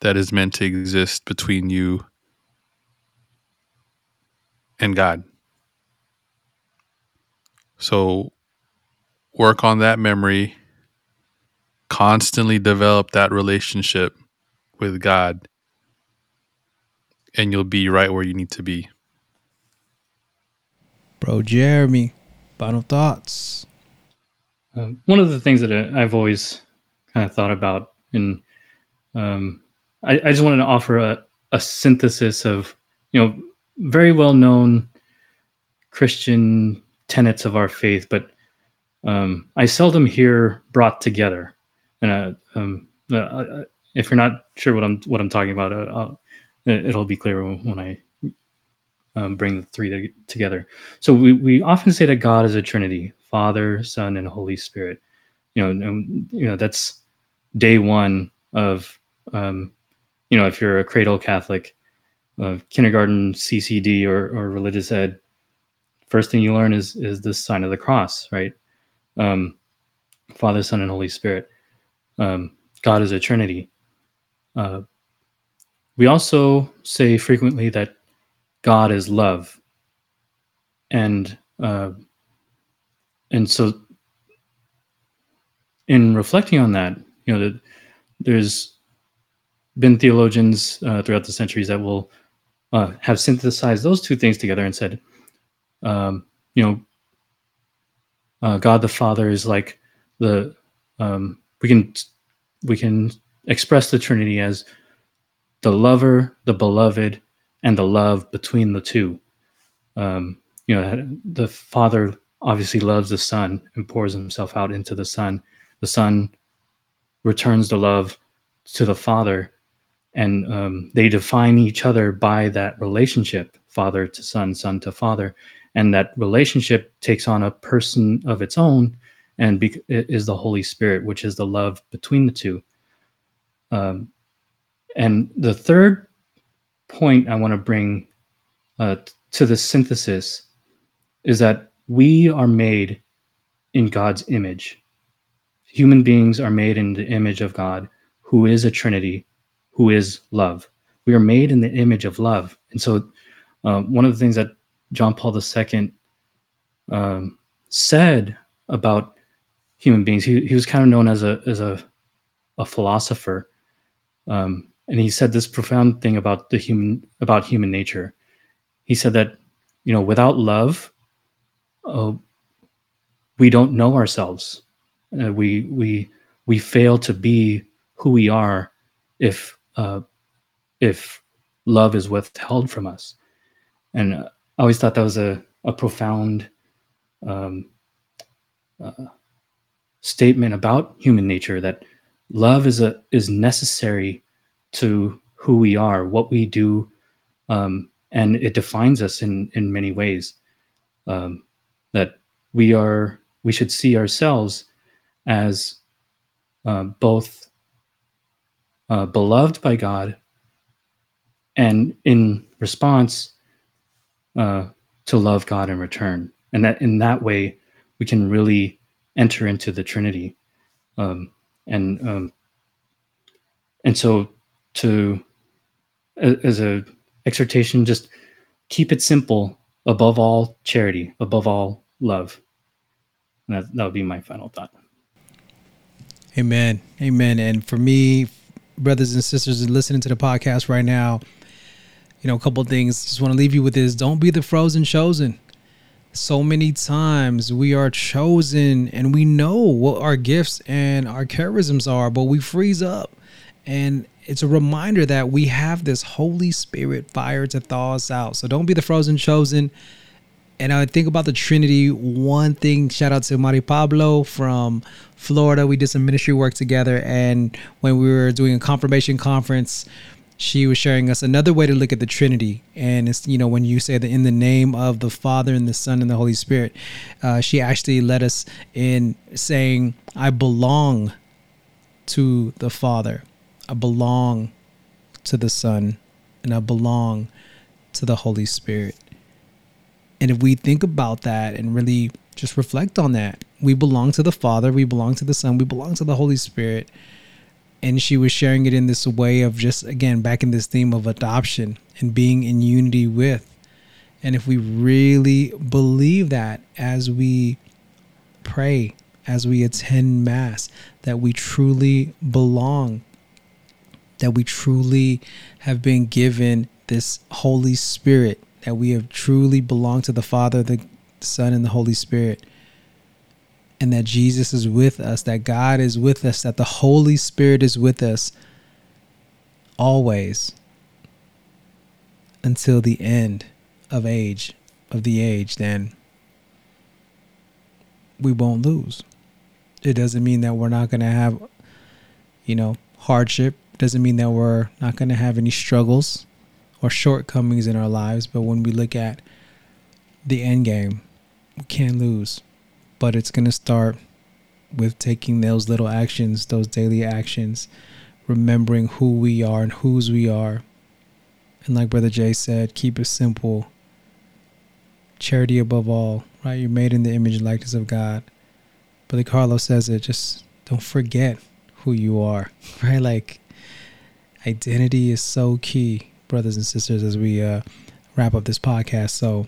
that is meant to exist between you and God. So work on that memory, constantly develop that relationship with God, and you'll be right where you need to be. Bro, Jeremy, final thoughts. Um, one of the things that I- I've always kind of thought about, and um, I, I just wanted to offer a, a synthesis of, you know, very well known Christian tenets of our faith, but um, I seldom hear brought together. And uh, um, uh, uh, if you're not sure what I'm what I'm talking about, uh, I'll, it'll be clear when I um, bring the three together. So we, we often say that God is a Trinity: Father, Son, and Holy Spirit. You know, and, you know that's day one of um, you know if you're a cradle Catholic, uh, kindergarten CCD or, or religious ed. First thing you learn is is the sign of the cross, right? Um, Father, Son, and Holy Spirit. Um, God is a Trinity. Uh, we also say frequently that God is love, and uh, and so in reflecting on that, you know, that there's been theologians uh, throughout the centuries that will uh, have synthesized those two things together and said, um, you know, uh, God the Father is like the um, we can we can express the Trinity as the lover, the beloved, and the love between the two. Um, you know, the Father obviously loves the Son and pours Himself out into the Son. The Son returns the love to the Father, and um, they define each other by that relationship, Father to Son, Son to Father, and that relationship takes on a person of its own, and be- is the Holy Spirit, which is the love between the two. Um, and the third point I want to bring uh, to the synthesis is that we are made in God's image. Human beings are made in the image of God, who is a Trinity, who is love. We are made in the image of love. And so, uh, one of the things that John Paul II um, said about human beings, he, he was kind of known as a as a, a philosopher. Um, and he said this profound thing about the human about human nature. He said that you know without love, uh, we don't know ourselves. Uh, we we we fail to be who we are if uh, if love is withheld from us. And I always thought that was a a profound um, uh, statement about human nature that love is a is necessary to who we are, what we do, um, and it defines us in in many ways. Um, that we are, we should see ourselves as uh, both uh, beloved by God, and in response uh, to love God in return, and that in that way we can really enter into the Trinity, um, and um, and so to as a exhortation just keep it simple above all charity above all love and that, that would be my final thought Amen. Amen. And for me, brothers and sisters listening to the podcast right now, you know, a couple things. Just want to leave you with this. Don't be the frozen chosen. So many times we are chosen and we know what our gifts and our charisms are, but we freeze up. And it's a reminder that we have this Holy Spirit fire to thaw us out. So don't be the frozen chosen. And I think about the Trinity. One thing, shout out to Mari Pablo from Florida. We did some ministry work together. And when we were doing a confirmation conference, she was sharing us another way to look at the Trinity. And it's, you know, when you say that in the name of the Father and the Son and the Holy Spirit, uh, she actually led us in saying, I belong to the Father, I belong to the Son, and I belong to the Holy Spirit. And if we think about that and really just reflect on that, we belong to the Father, we belong to the Son, we belong to the Holy Spirit. And she was sharing it in this way of just, again, back in this theme of adoption and being in unity with. And if we really believe that as we pray, as we attend Mass, that we truly belong, that we truly have been given this Holy Spirit that we have truly belonged to the Father, the Son, and the Holy Spirit. And that Jesus is with us, that God is with us, that the Holy Spirit is with us always until the end of age, of the age, then we won't lose. It doesn't mean that we're not going to have, you know, hardship. Doesn't mean that we're not going to have any struggles or shortcomings in our lives. But when we look at the end game, we can't lose. But it's going to start with taking those little actions, those daily actions, remembering who we are and whose we are. And like Brother Jay said, keep it simple. Charity above all, right? You're made in the image and likeness of God. Brother Carlos says it, just don't forget who you are, right? Like identity is so key, brothers and sisters, as we uh, wrap up this podcast. So,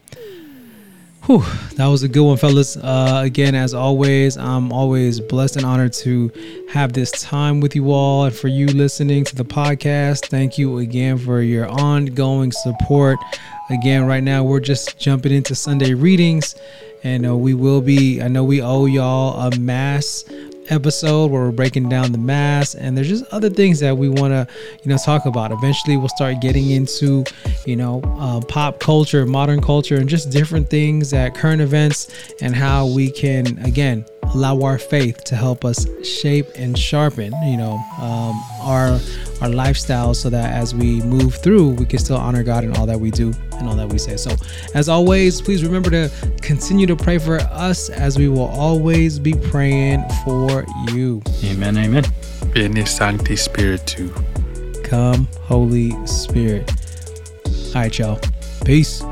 Whew, that was a good one, fellas. Uh, again, as always, I'm always blessed and honored to have this time with you all and for you listening to the podcast. Thank you again for your ongoing support. Again, right now, we're just jumping into Sunday readings, and uh, we will be, I know we owe y'all a mass episode where we're breaking down the mass and there's just other things that we want to you know talk about. Eventually we'll start getting into you know uh, pop culture modern culture and just different things that current events and how we can again allow our faith to help us shape and sharpen you know um, our our lifestyle so that as we move through we can still honor god in all that we do and all that we say so as always please remember to continue to pray for us as we will always be praying for you Amen. Amen. Veni Sancte Spiritu. come holy spirit all right y'all peace